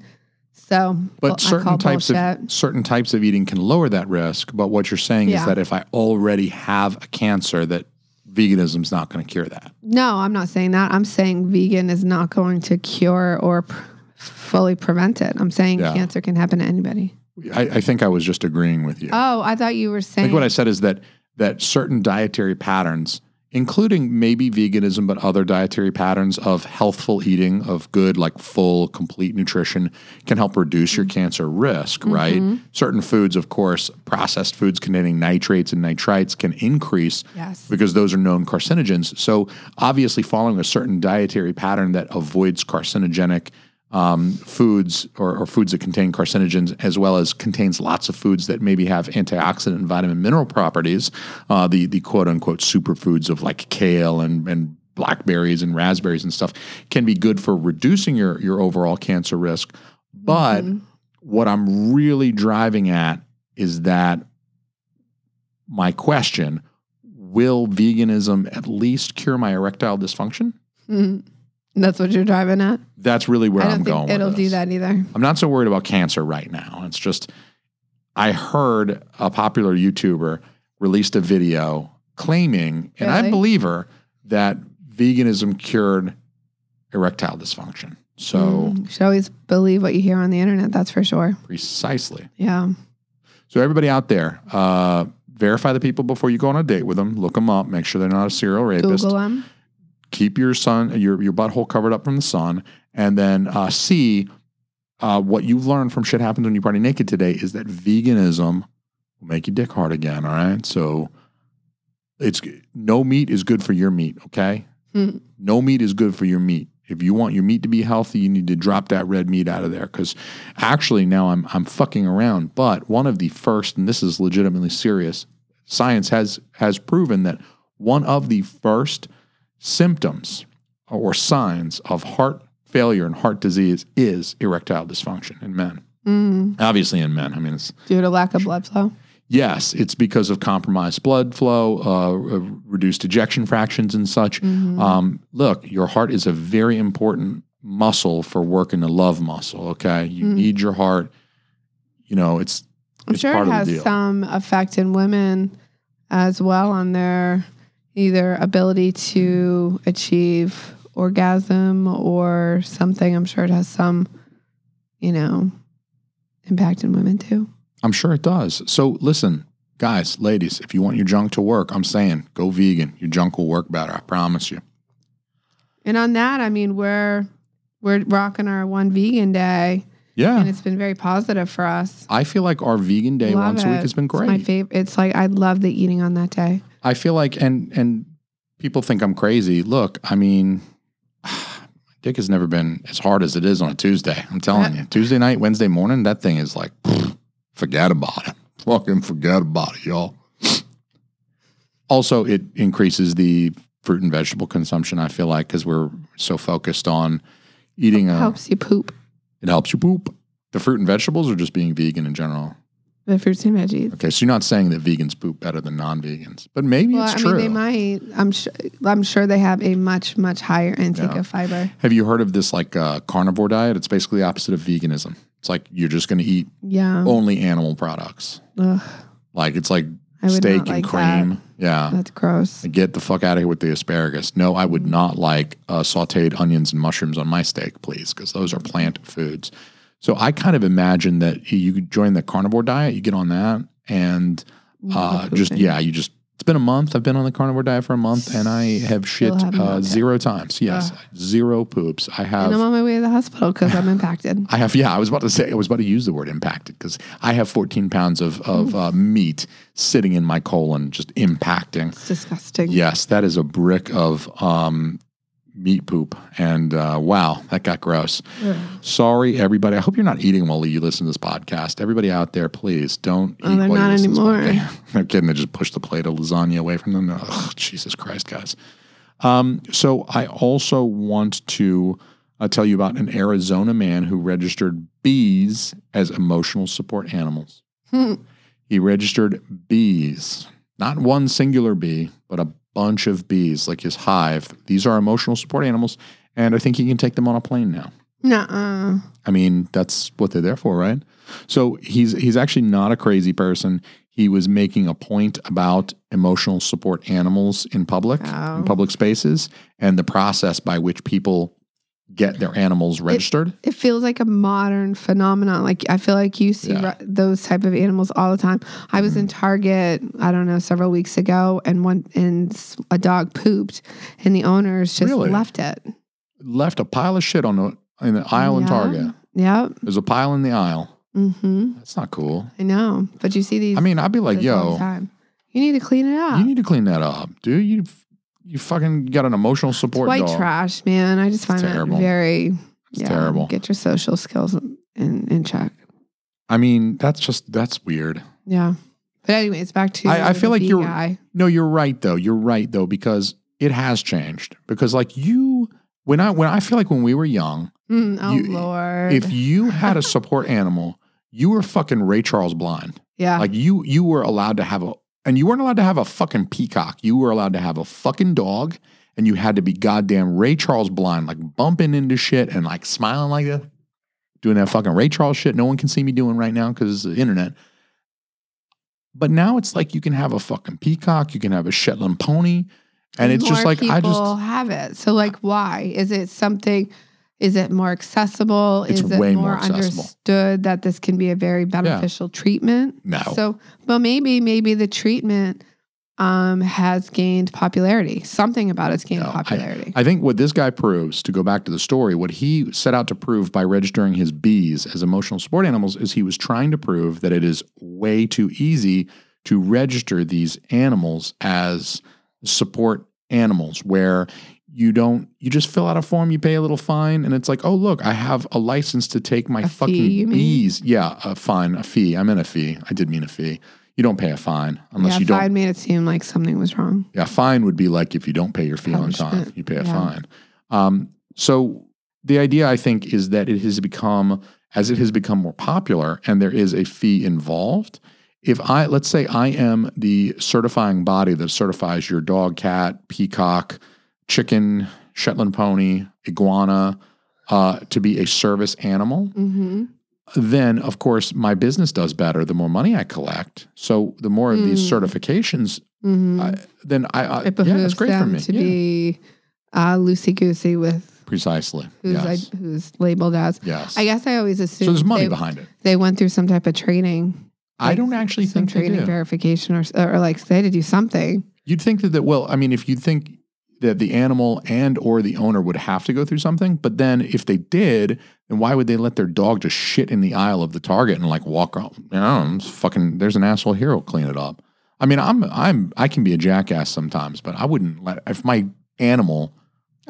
so. But well, certain types bullshit. of certain types of eating can lower that risk. But what you're saying is that if I already have a cancer, that veganism's not going to cure that. no i'm not saying that i'm saying vegan is not going to cure or pr- fully prevent it i'm saying Yeah. cancer can happen to anybody I, I think I was just agreeing with you. oh i thought you were saying. I think what I said is that that certain dietary patterns, including maybe veganism, but other dietary patterns of healthful eating, of good, like full, complete nutrition, can help reduce your mm-hmm. cancer risk, right? Mm-hmm. Certain foods, of course, processed foods containing nitrates and nitrites can increase Yes. because those are known carcinogens. So obviously, following a certain dietary pattern that avoids carcinogenic um, foods or, or foods that contain carcinogens, as well as contains lots of foods that maybe have antioxidant and vitamin mineral properties, uh, the the quote unquote superfoods of like kale and and blackberries and raspberries and stuff can be good for reducing your your overall cancer risk. But what I'm really driving at is that my question will veganism at least cure my erectile dysfunction? Mhm. That's what you're driving at That's really where i think going. it'll do that either I'm not so worried about cancer right now. It's just I heard a popular YouTuber released a video claiming, and I Really? believe her, that veganism cured erectile dysfunction. So Mm, you should always believe what you hear on the internet. That's for sure. precisely. Yeah. So everybody out there, uh, verify the people before you go on a date with them. Look them up. Make sure they're not a serial rapist. Google them. Keep your sun your your butthole covered up from the sun, and then uh, see uh, what you've learned from shit happens when you party naked today is that veganism will make you dick hard again. All right, so it's no meat is good for your meat. Okay, Hmm. no meat is good for your meat. If you want your meat to be healthy, you need to drop that red meat out of there. Because actually, now I'm I'm fucking around. But one of the first, and this is legitimately serious, science has has proven that one of the first symptoms or signs of heart failure and heart disease is erectile dysfunction in men. Mm, Obviously, in men. I mean, it's due to lack of blood flow. yes, it's because of compromised blood flow, uh, uh, reduced ejection fractions, and such. Mhm. Um, look, your heart is a very important muscle for working the love muscle. Okay, you Mm. need your heart. You know, it's I'm it's sure part it of the has some effect in women as well on their either ability to achieve orgasm or something. I'm sure it has some, you know, impact in women too. I'm sure it does. So listen, guys, ladies, if you want your junk to work, I'm saying go vegan. Your junk will work better. I promise you. And on that, I mean, we're we're rocking our one vegan day, Yeah. and it's been very positive for us. I feel like our vegan day Love once a week has been It's my great. favorite. It's like I love the eating on that day. I feel like and and people think I'm crazy. Look, I mean my dick has never been as hard as it is on a Tuesday. I'm telling you. Tuesday night, Wednesday morning, that thing is like forget about it. Fucking forget about it, y'all. Also, it increases the fruit and vegetable consumption, I feel like, because we're so focused on eating a Helps you poop it helps you poop. The fruit and vegetables or just being vegan in general? The fruits and veggies. Okay, so you're not saying that vegans poop better than non-vegans, but maybe Well, it's I true. mean, they might. I'm sure. I'm sure they have a much, much higher intake Yeah. of fiber. Have you heard of this like uh, carnivore diet? It's basically the opposite of veganism. It's like you're just going to eat Yeah. only animal products. Ugh, Like it's like steak and like cream. Yeah. that's gross. Get the fuck out of here with the asparagus. No, I would not like uh, sauteed onions and mushrooms on my steak, please, because those are plant foods. So I kind of imagine that you could join the carnivore diet, you get on that, and uh, just yeah, you just. It's been a month. I've been on the carnivore diet for a month, and I have shit uh, zero times. Yes, zero poops. I have. And I'm on my way to the hospital because I'm impacted. I have, yeah, I was about to say, I was about to use the word impacted because I have 14 pounds of, of uh, meat sitting in my colon, just impacting. It's disgusting. Yes, that is a brick of um, meat poop. And uh, wow, that got gross. Sorry, everybody. I hope you're not eating while you listen to this podcast. Everybody out there, please don't eat Oh, they're while you not listen to this anymore. podcast. They're kidding. They just push the plate of lasagna away from them. Ugh, Jesus Christ, guys. Um, so I also want to uh, tell you about an Arizona man who registered bees as emotional support animals. Hmm. He registered bees, not one singular bee, but a bunch of bees, like his hive. These are emotional support animals, and I think he can take them on a plane now. Nuh-uh. I mean, that's what they're there for, right? So he's he's actually not a crazy person. He was making a point about emotional support animals in public, Oh. in public spaces, and the process by which people get their animals registered. It feels like a modern phenomenon. Like I feel like you see Yeah. Mm-hmm. those type of animals all the time. I was in Target, I don't know, several weeks ago, and one and a dog pooped, and the owners just Really? left it. Left a pile of shit on the in the aisle in Target. Yep. There's a pile in the aisle. Mm-hmm. That's not cool. I know, but you see these. I mean, I'd be like, this all the yo, you need to clean it up. you need to clean that up, dude. You you fucking got an emotional support White dog. trash, man. I just find terrible. that very It's terrible. Get your social skills in, in check. I mean, that's just that's weird. Yeah. But anyways, back to I- I the feel like you're- guy. No, you're right though. You're right though because it has changed. Because like you, when I when I feel like when we were young, Mm, oh you- Lord. if you had a support animal, you were fucking Ray Charles blind. yeah. Like you you were allowed to have a and you weren't allowed to have a fucking peacock. You were allowed to have a fucking dog and you had to be goddamn Ray Charles blind, like bumping into shit and like smiling like that. Doing that fucking Ray Charles shit no one can see me doing right now because the internet. But now it's like you can have a fucking peacock, you can have a Shetland pony, and it's just like I just have it. So like why? Is it something is it more accessible? It's is it more more understood that this can be a very beneficial treatment? no. So well maybe maybe the treatment um has gained popularity. Something about it's gained No, popularity. I think what this guy proves, to go back to the story, what he set out to prove by registering his bees as emotional support animals is he was trying to prove that it is way too easy to register these animals as support animals where you don't you just fill out a form you pay a little fine and it's like oh look i have a license to take my A fee, fucking mean? bees yeah a fine a fee i meant a fee i did mean a fee you don't pay a fine unless yeah, you don't Fine made it seem like something was wrong yeah, fine would be like if you don't pay your fee on time, you pay a Yeah. fine. Um, so the idea, I think, is that it has become as it has become more popular, and there is a fee involved. If I let's say I am the certifying body that certifies your dog, cat, peacock, chicken, Shetland pony, iguana uh, to be a service animal, Mm-hmm. then of course my business does better the more money I collect. So the more of these Mm. certifications Mm-hmm. I, then I, I it yeah, it's great for them me. to Yeah. be uh, loosey goosey with Precisely. who's yes. I, who's labeled as. yes. I guess I always assume so there's money they, behind it. they went through some type of training. I don't actually some think training verification or or like they had to do something. You'd think that, that well, I mean, if you think that the animal and or the owner would have to go through something, but then if they did, then why would they let their dog just shit in the aisle of the Target and like walk know, fucking. There's an asshole here who'll clean it up. I mean, I'm I'm I can be a jackass sometimes, but I wouldn't let if my animal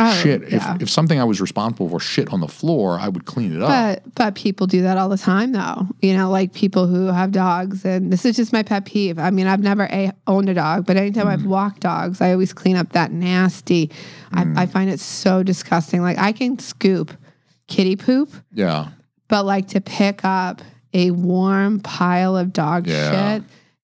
Oh, shit. yeah. If if something I was responsible for shit on the floor, I would clean it up. But but people do that all the time though. You know, like people who have dogs and this is just my pet peeve. I mean, I've never a, owned a dog, but anytime I've Mm. walked dogs, I always clean up that nasty. Mm. I, I find it so disgusting. Like I can scoop kitty poop, yeah. but like to pick up a warm pile of dog Yeah. shit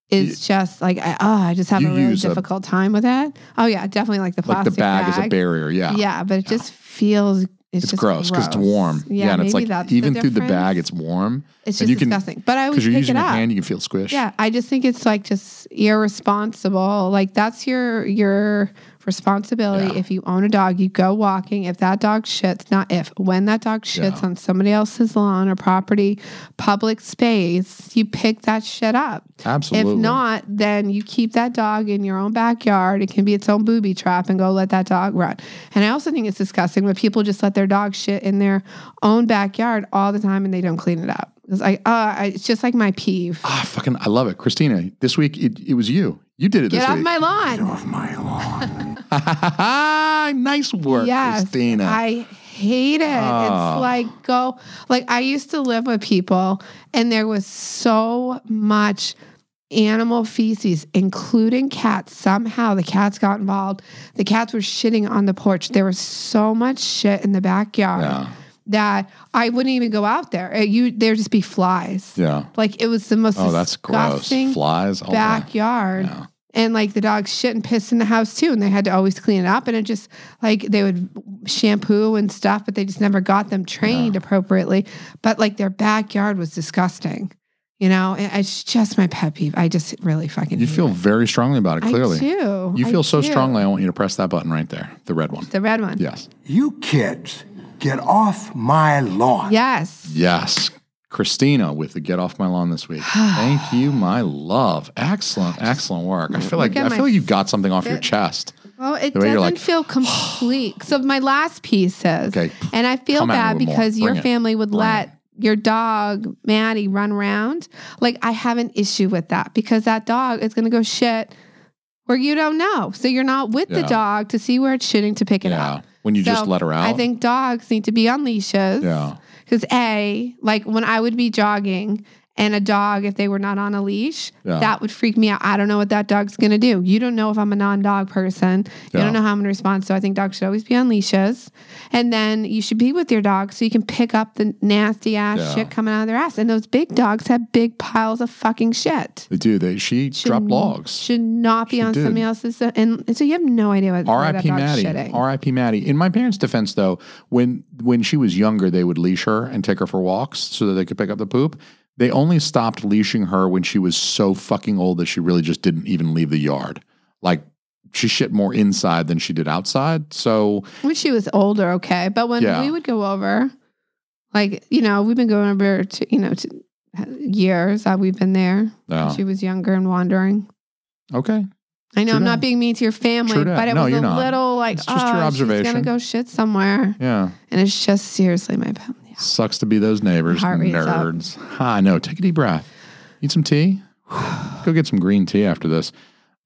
is just like I, oh, I just have a really use a- difficult time with that. Oh yeah, definitely like the plastic Like the bag, is a barrier. Yeah. Yeah, but it just feels it's, It's just gross because it's warm. Yeah, and it's like even the through the bag, it's warm It's and just you can- disgusting. But I because you're using your hand. You can feel squish. Yeah, I just think it's like just irresponsible. Like that's your your responsibility. Yeah. If you own a dog, you go walking. If that dog shits, not if, when that dog shits Yeah. on somebody else's lawn or property, public space, you pick that shit up. Absolutely. If not, then you keep that dog in your own backyard. It can be its own booby trap and go let that dog run. And I also think it's disgusting when people just let their dog shit in their own backyard all the time and they don't clean it up. It's like, uh, it's just like my peeve. Ah, fucking, I love it, Christina. This week it, it was you. You did it Get this off my lawn. Get Off my lawn. nice work, yes, Christina. I hate it. Oh. It's ah. like go like I used to live with people and there was so much animal feces, including cats. Somehow the cats got involved. The cats were shitting on the porch. There was so much shit in the backyard yeah, that I wouldn't even go out there. You there'd just be flies. yeah. Like it was the most Oh, that's gross. Flies oh, all day. backyard. Yeah. And like the dogs shit and piss in the house too, and they had to always clean it up. And it just like they would shampoo and stuff, but they just never got them trained appropriately. But like their backyard was disgusting, you know. It's just my pet peeve. I just really fucking. You hate feel it. very strongly about it. Clearly, I do. you I feel so do. strongly. I want you to press that button right there, the red one. The red one. Yes, You kids, get off my lawn. Yes. yes. Christina with the get off my lawn this week. Thank you, my love. Excellent, excellent work. I feel like I feel like you got something off your chest. Well, it The way doesn't like, feel complete. so my last piece says, Okay. and I feel Come at me bad with more. because your Bring it. family would Bring let your dog Maddie run around. Like I have an issue with that because that dog is going to go shit where you don't know. So you're not with the Yeah. dog to see where it's shitting to pick it Yeah, up. when you just So let her out. I think dogs need to be on leashes. Yeah, Because A, like when I would be jogging and a dog, if they were not on a leash, Yeah. that would freak me out. I don't know what that dog's gonna do. You don't know if I'm a non-dog person. You Yeah. don't know how I'm gonna respond. So I think dogs should always be on leashes. And then you should be with your dog so you can pick up the nasty ass Yeah. shit coming out of their ass. And those big dogs have big piles of fucking shit. they do. They she Should- dropped logs. Should not be She on did. somebody else's. And so you have no idea what R.I.P. Maddie. R.I.P. Maddie. In my parents' defense, though, when when she was younger, they would leash her and take her for walks so that they could pick up the poop. They only stopped leashing her when she was so fucking old that she really just didn't even leave the yard. Like she shit more inside than she did outside. So When she was older, okay. But when Yeah. we would go over, like, you know, we've been going over to, you know, to uh, years that we've been there. Yeah. She was younger and wandering. okay, I know True I'm not being mean to your family, but it No, was a not. little like, It's just your oh, she's gonna go shit somewhere, yeah. and it's just seriously my family. Sucks to be those neighbors, Heart rate's up. nerds. Ah, no. Take a deep breath. Need some tea. Go get some green tea after this.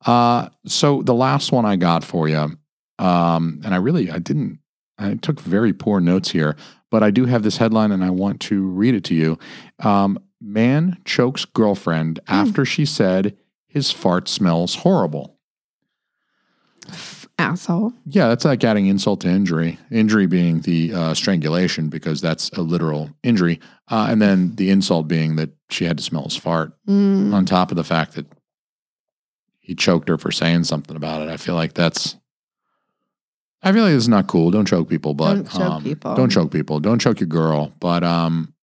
Uh, so the last one I got for you, um, and I really I didn't. I took very poor notes here, but I do have this headline, and I want to read it to you. Um, man chokes girlfriend after she said his fart smells horrible. Asshole. Yeah, that's like adding insult to injury. Injury being the uh, strangulation because that's a literal injury, uh, and then the insult being that she had to smell his fart. Mm. On top of the fact that he choked her for saying something about it, I feel like that's. I feel like it's not cool. Don't choke people, but Don't choke um, people. Don't choke people. Don't choke your girl. But um,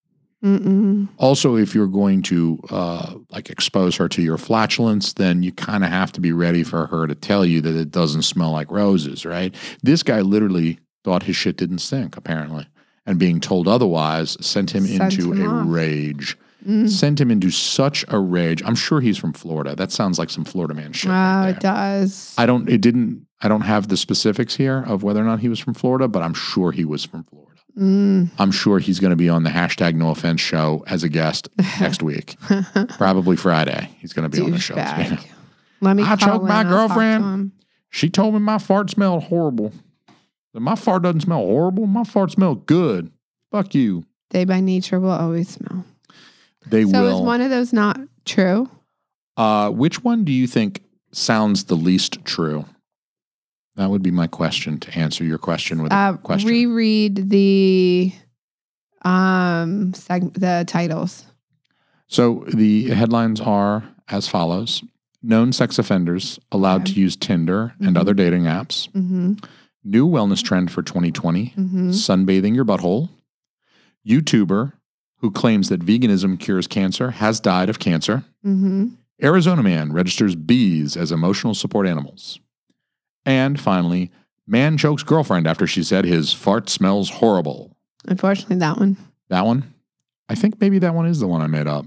Mm-mm. also, if you're going to uh, like expose her to your flatulence, then you kind of have to be ready for her to tell you that it doesn't smell like roses, right? This guy literally thought his shit didn't stink, apparently, and being told otherwise sent him Sent into him a off. rage. Mm. Sent him into such a rage. I'm sure he's from Florida. That sounds like some Florida man shit. Oh, right it does. I don't. It didn't. I don't have the specifics here of whether or not he was from Florida, but I'm sure he was from Florida. Mm. I'm sure he's going to be on the hashtag no offense show as a guest next week. Probably Friday. He's going to be on the show. Let me. I choked my in, to girlfriend. She told me my fart smelled horrible. But my fart doesn't smell horrible. My fart smells good. Fuck you. They by nature will always smell. They so will. So is one of those not true? uh, which one do you think sounds the least true? That would be my question to answer your question with a Uh, question. reread the um seg- the titles. So the headlines are as follows Known sex offenders allowed Okay. to use Tinder and Mhm. other dating apps. Mm-hmm. New wellness trend for 2020 Mm-hmm. sunbathing your butthole. YouTuber who claims that veganism cures cancer has died of cancer. Mm-hmm. Arizona man registers bees as emotional support animals. And finally, man chokes girlfriend after she said his fart smells horrible. Unfortunately, that one. That one? I think maybe that one is the one I made up.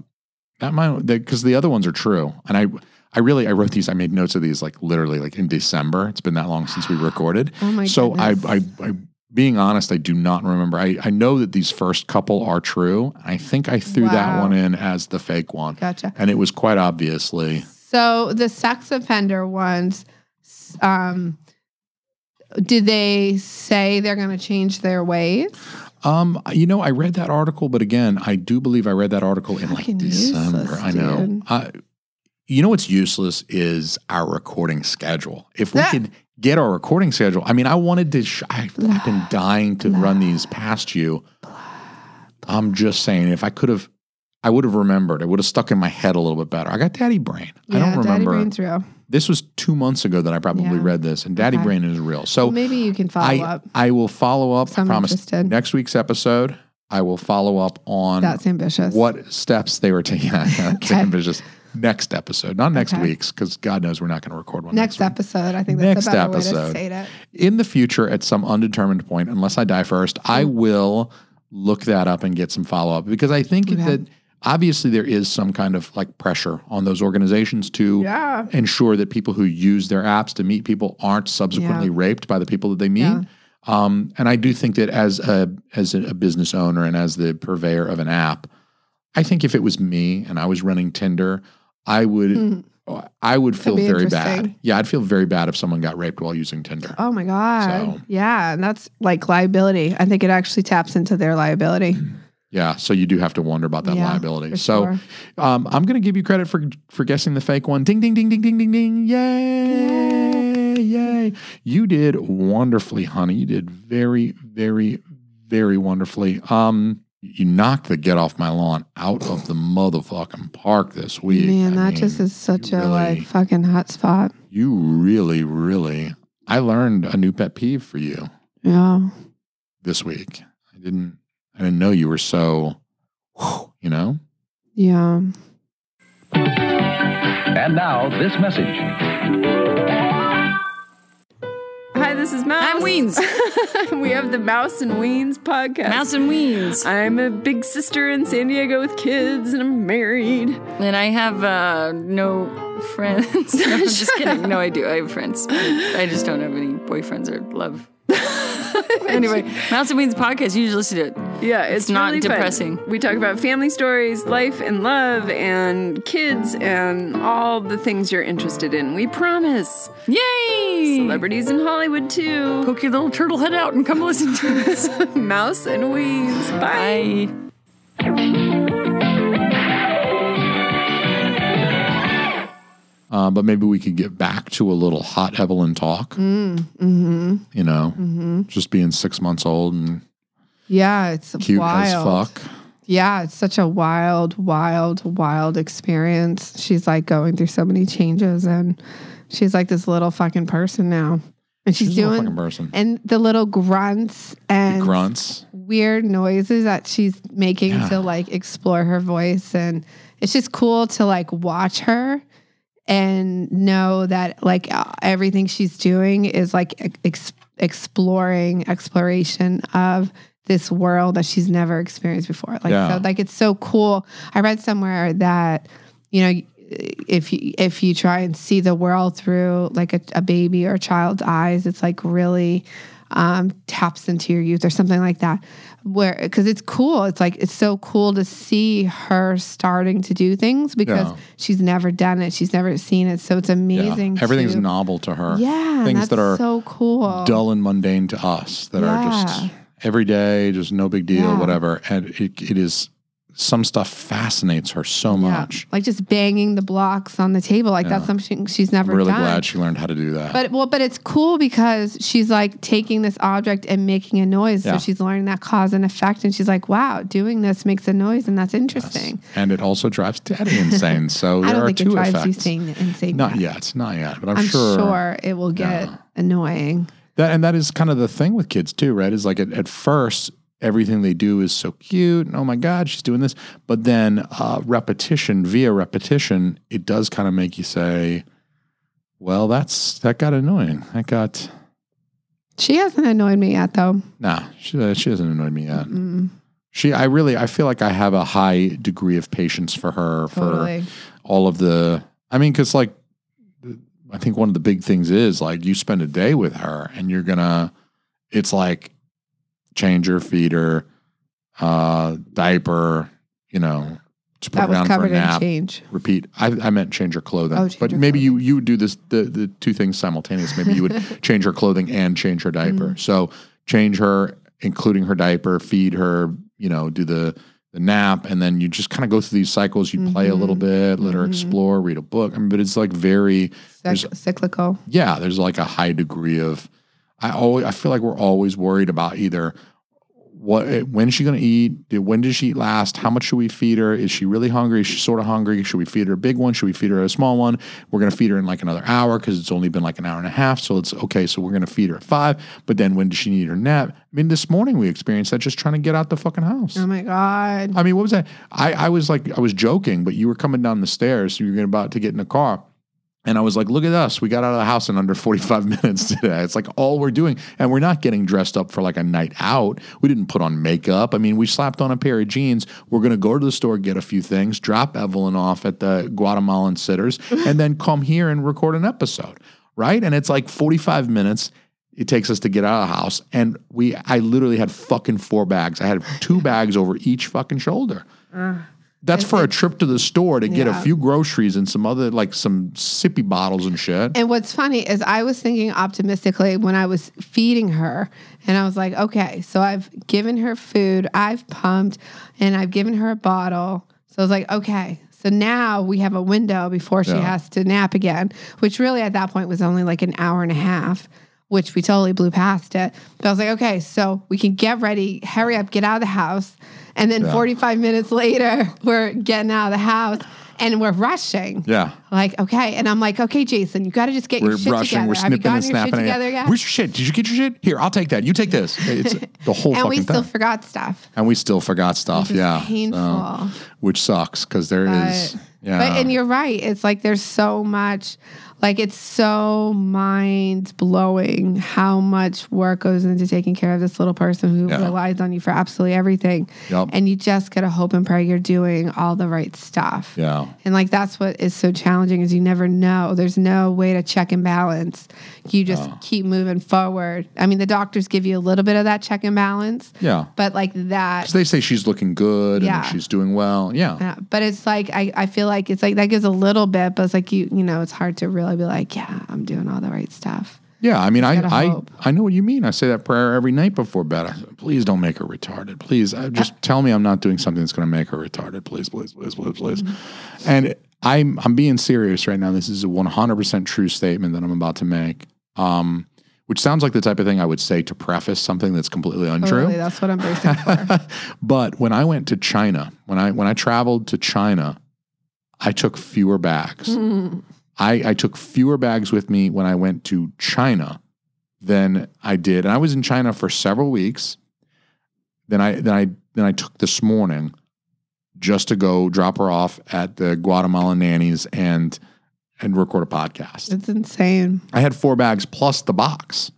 That might because the other ones are true. And I I really I wrote these, I made notes of these like literally like in December. It's been that long since we recorded. Oh my so I. I I being honest, I do not remember. I, I know that these first couple are true. I think I threw that one in as the fake one. gotcha. And it was quite obviously So the sex offender ones, um, Did they say they're going to change their ways? Um, you know, I read that article, but again, I do believe I read that article in like December. useless, I know. I, you know what's useless is our recording schedule. If we Ah. could get our recording schedule, I mean, I wanted to. Sh- I've been dying to run these past you. I'm just saying, if I could have, I would have remembered. It would have stuck in my head a little bit better. I got daddy brain. I don't Daddy remember. Brain's real. This was two months ago that I probably Yeah. read this, and daddy Okay. brain is real. So Well, maybe you can follow I, up. I will follow up. So I promise. interested. Next week's episode, I will follow up on That's ambitious. what steps they were taking. It's Okay. ambitious. Next episode, not next Okay. week's, because God knows we're not going to record one Next week. episode. I think that's Next a better episode. way to state it. In the future, at some undetermined point, unless I die first, I Mm. will look that up and get some follow up because I think Okay. that obviously there is some kind of like pressure on those organizations to Yeah. ensure that people who use their apps to meet people aren't subsequently Yeah. raped by the people that they meet. Yeah. Um, and I do think that as a as a business owner and as the purveyor of an app, I think if it was me and I was running Tinder, I would Mhm. I would feel very bad. Yeah, I'd feel very bad if someone got raped while using Tinder. Oh my God. So- Yeah. And that's like liability. I think it actually taps into their liability. Yeah, so you do have to wonder about that Yeah, liability. So sure. um, I'm going to give you credit for for guessing the fake one. Ding ding ding ding ding ding ding. Yay! Yay! You did wonderfully, honey. You did very very very wonderfully. Um you knocked the get off my lawn out of the motherfucking park this week. Man, I that just is such a like fucking hot spot. You really really I learned a new pet peeve for you Yeah. this week. I didn't I didn't know you were so you know? Yeah. And now, this message. Hi, this is Mouse. I'm Weens. we have the Mouse and Weens podcast. Mouse and Weens. I'm a big sister in San Diego with kids, and I'm married. And I have uh, no friends. No, I'm just kidding. No, I do. I have friends. I just don't have any boyfriends or love. anyway, Mouse and Weens podcast. You should listen to it. Yeah, it's, It's not really fun. depressing. We talk about family stories, life and love, and kids, and all the things you're interested in. We promise. Yay! Celebrities in Hollywood too. Poke your little turtle head out and come listen to us. Mouse and Weens. Bye. Bye. Uh, but maybe we could get back to a little hot Evelyn talk. Mm-hmm. You know, Mm-hmm. just being six months old and Yeah. It's cute wild. as fuck. Yeah, it's such a wild, wild, wild experience. She's like going through so many changes and she's like this little fucking person now. And she's, She's doing fucking person. and the little grunts and Grunts. weird noises that she's making Yeah. to like explore her voice and it's just cool to like watch her and know that like uh, everything she's doing is like ex- exploring exploration of this world that she's never experienced before. Like Yeah. so like it's so cool. I read somewhere that you know if you if you try and see the world through like a, a baby or a child's eyes it's like really um, taps into your youth or something like that where because it's cool it's like it's so cool to see her starting to do things because Yeah. she's never done it she's never seen it so it's Yeah. amazing Everything's to, novel to her. yeah Things that are so cool dull and mundane to us that are just every day, just no big deal, Yeah. whatever. And it, it is some stuff fascinates her so Yeah. much. like just banging the blocks on the table like that's something she's never really done glad she learned how to do that. But well, but it's cool because she's like taking this object and making a noise. Yeah. So she's learning that cause and effect, and she's like, "Wow, doing this makes a noise, and that's interesting." and it also drives daddy insane. So I there don't are think it two drives effects. you insane. insane Not yet. yet, not yet, but I'm, I'm sure, sure. it will get Yeah. annoying. that and that is kind of the thing with kids too, right? Is like at, at first everything they do is so cute. And, oh my God, she's doing this. But then uh, repetition via repetition, it does kind of make you say, "Well, that's that got annoying. That got She hasn't annoyed me yet, though. nah." She, uh, she hasn't annoyed me yet. Mm, She, I really, I feel like I have a high degree of patience for her totally. for all of the. I mean, because like, I think one of the big things is like you spend a day with her and you're gonna. It's like change her, feed her, uh, diaper, you know, to put That was covered for a in nap. change. Repeat. I, I meant change her clothing. Oh, change but her maybe you you would do this the the two things simultaneous. Maybe you would change her clothing and change her diaper. Mm-hmm. So change her, including her diaper, feed her. You know, do the the nap, and then you just kind of go through these cycles. You play a little Mm-hmm. bit, let her explore, read a book. I mean, but it's like very Cyc- cyclical. yeah, there's like a high degree of I always I feel like we're always worried about either what eh, when is she going to eat? Did- When did she eat last? How much should we feed her? Is she really hungry? Is she sort of hungry? Should we feed her a big one? Should we feed her a small one? We're going to feed her in like another hour because it's only been like an hour and a half. So it's okay. So we're going to feed her at five. But then when does she need her nap? I mean, this morning we experienced that just trying to get out the fucking house. Oh my god. I mean, what was that? I, I was like, I was joking, but you were coming down the stairs. So You were about to get in the car. And I was like, look at us. We got out of the house in under 45 minutes today. It's like all we're doing. And we're not getting dressed up for like a night out. We didn't put on makeup. I mean, we slapped on a pair of jeans. We're going to go to the store, get a few things, drop Evelyn off at the Guatemalan sitters, and then come here and record an episode. Right. And it's like 45 minutes it takes us to get out of the house. And we, I literally had fucking four bags. I had two bags over each fucking shoulder. That's for a trip to the store to get a few groceries and some other, like some sippy bottles and shit. And what's funny is I was thinking optimistically when I was feeding her, and I was like, okay, so I've given her food, I've pumped, and I've given her a bottle. So I was like, okay, so now we have a window before she Yeah. has to nap again, which really at that point was only like an hour and a half, which we totally blew past it. But I was like, okay, so we can get ready, hurry up, get out of the house. And then 45 minutes later, we're getting out of the house and we're rushing. yeah. Like, okay. And I'm like, okay, Jason, you got to just get We're your shit rushing, together. we're Have you snipping gotten and your snapping. shit together yet? Where's your shit? Did you get your shit? Here, I'll take that. You take this. It's the whole thing. and we still thing. forgot stuff. and we still forgot stuff. Is yeah. painful. So, which sucks because there is. But- Yeah. But and you're right. It's like there's so much like it's so mind blowing how much work goes into taking care of this little person who Yeah. relies on you for absolutely everything. Yep. And you just gotta hope and pray you're doing all the right stuff. yeah. And like that's what is so challenging is you never know. There's no way to check and balance. You just Oh. keep moving forward. I mean, the doctors give you a little bit of that check and balance, Yeah. but like that. Because they say she's looking good Yeah. and she's doing well. Yeah. Yeah, but it's like I, I feel like it's like that gives a little bit, but it's like you you know it's hard to really be like yeah I'm doing all the right stuff. Yeah, I mean, I, I, hope. I know what you mean. I say that prayer every night before bed. I, please don't make her retarded. Please, uh, just tell me I'm not doing something that's going to make her retarded. Please, please, please, please, please. Mm-hmm. And I'm, I'm being serious right now. This is a 100% true statement that I'm about to make. Um, which sounds like the type of thing I would say to preface something that's completely untrue. Totally, that's what I'm bracing for. But when I went to China, when I when I traveled to China, I took fewer bags. Mm. I, I took fewer bags with me when I went to China than I did. And I was in China for several weeks. Then I then I then I took this morning just to go drop her off at the Guatemalan nannies and and record a podcast. It's insane. I had four bags plus the box.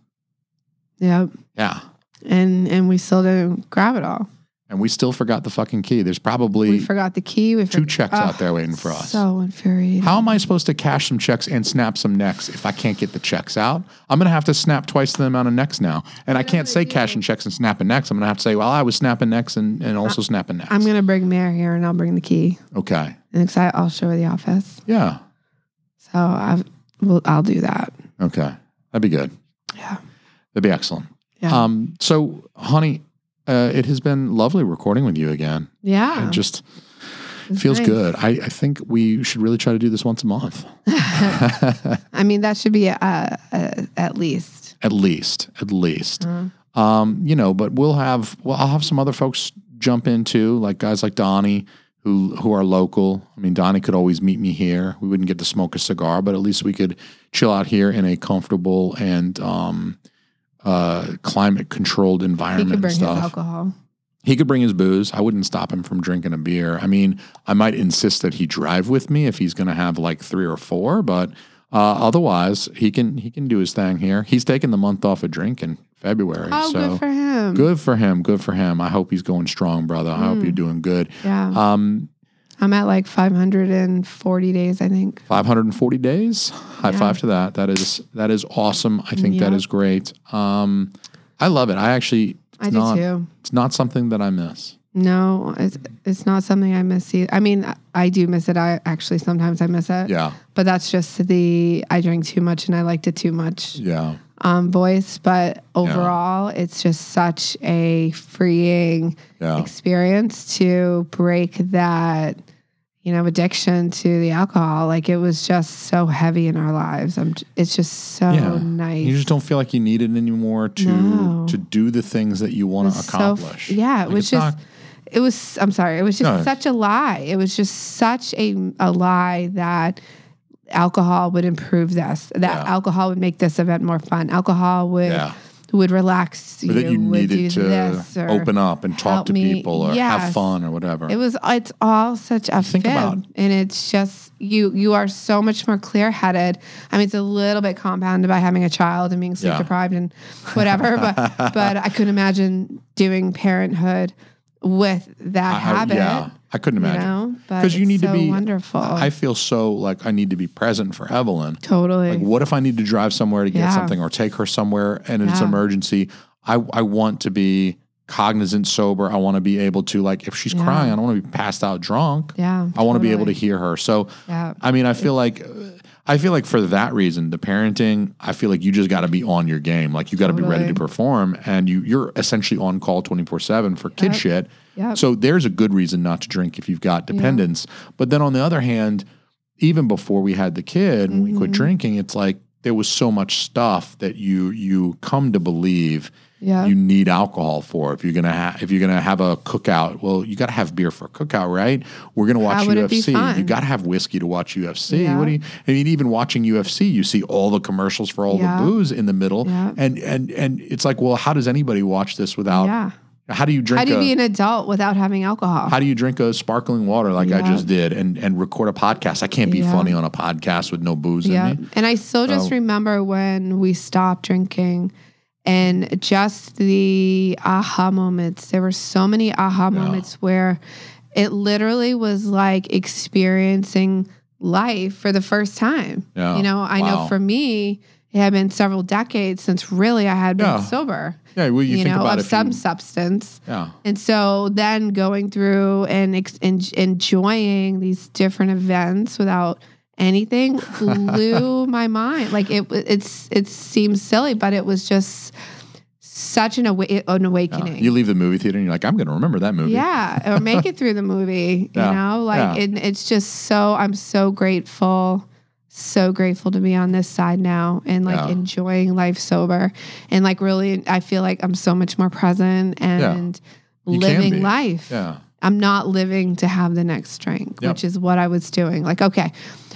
Yep. Yeah. And and we still didn't grab it all. And we still forgot the fucking key. There's probably We forgot the key. We two forgot, checks out there waiting for us. So infuriating. How am I supposed to cash some checks and snap some necks if I can't get the checks out? I'm going to have to snap twice the amount of necks now. And I can't say cashing checks and snapping necks. I'm going to have to say, well, I was snapping necks and, and also snapping necks. I'm gonna bring Mare here and I'll bring the key. okay. And I'll show her the office. Yeah. So I've well, I'll do that. Okay. That'd be good. Yeah. That'd be excellent. Yeah. Um, so, honey, uh, it has been lovely recording with you again. yeah. It just It's feels nice. good. I, I think we should really try to do this once a month. I mean, that should be uh, uh, at least. At least, at least. Mm-hmm. Um, you know, but we'll have well, I'll have some other folks jump in too, like guys like Donnie who who are local. I mean, Donnie could always meet me here. We wouldn't get to smoke a cigar, but at least we could chill out here in a comfortable and um, uh, climate controlled He environment could and bring his stuff. alcohol. He could bring his booze. I wouldn't stop him from drinking a beer. I mean, I might insist that he drive with me if he's going to have like three or four, but uh, otherwise, he can he can do his thing here. He's taking the month off of drink in February. Oh, so good for him. good for him. Good for him. I hope he's going strong, brother. I hope you're Mm. doing good. Yeah. Um, I'm at like 540 days, I think. 540 days. High Yeah. five to that. That is that is awesome. I think that Yep. is great. Um, I love it. I actually I it's do not, too. It's not something that I miss. No, it's it's not something I miss. Either. I mean, I do miss it. I actually sometimes I miss it. Yeah. But that's just the I drink too much and I liked it too much Yeah. um, voice. But overall, it's just such a freeing Yeah. experience to break that, you know, addiction to the alcohol. Like it was just so heavy in our lives. I'm, it's just so yeah. nice. You just don't feel like you need it anymore to No. to do the things that you want to was so accomplish. yeah, it was just. not- it was. I'm sorry. It was just No. such a lie. It was just such a a lie that alcohol would improve this. That Yeah. alcohol would make this event more fun. Alcohol would Yeah. Would relax you. that you would needed do to this or open up and talk to me. people or have fun or whatever. It was. It's all such a Think fib, about- and it's just you. You are so much more clear headed. I mean, it's a little bit compounded by having a child and being sleep Yeah. deprived and whatever. but but I couldn't imagine doing parenthood with that I- I- habit. yeah, I couldn't you imagine. know, Because you it's need to be wonderful. I feel so like I need to be present for Evelyn. totally. Like, what if I need to drive somewhere to get Yeah. something or take her somewhere and it's an emergency? I, I want to be cognizant, sober. I want to be able to, like, if she's Yeah. crying, I don't want to be passed out drunk. yeah, I want to be able to hear her. So, Yeah. I mean, I feel like, uh, I feel like for that reason, the parenting, I feel like you just got to be on your game. Like, you got to be ready to perform, and you you're essentially on call twenty four seven for kid Yep. shit. Yep. So there's a good reason not to drink if you've got dependence. But then on the other hand, even before we had the kid and we quit Mm-hmm. drinking, it's like there was so much stuff that you you come to believe Yeah. you need alcohol for. If you're gonna ha- if you're gonna have a cookout, well, you got to have beer for a cookout, right? We're gonna watch How would it be UFC. You got to have whiskey to watch UFC. Yeah. What do you? I mean, even watching UFC, you see all the commercials for all Yeah. the booze in the middle, Yeah. and and and it's like, well, how does anybody watch this without? yeah. How do you drink? How do you a, be an adult without having alcohol? how do you drink a sparkling water like I just did and and record a podcast? I can't be Yeah. funny on a podcast with no booze Yeah. in me. And I still just So- remember when we stopped drinking and just the aha moments. There were so many aha moments where it literally was like experiencing life for the first time. Yeah. You know, I Wow. know for me, it had been several decades since really I had been Yeah. sober. Yeah, well, you, You, know, of some you, substance. yeah, And so then going through and ex- en- enjoying these different events without anything blew my mind. Like it, it's it seems silly, but it was just such an, awa- an yeah. awakening. You leave the movie theater and you're like, I'm going to remember that movie. Yeah, or make it through the movie. Yeah, You know, like yeah. it, it's just so. I'm so grateful, so grateful to be on this side now and like Yeah. enjoying life sober, and like really, I feel like I'm so much more present and living life. Yeah. I'm not living to have the next drink, Yep. which is what I was doing. Like, okay,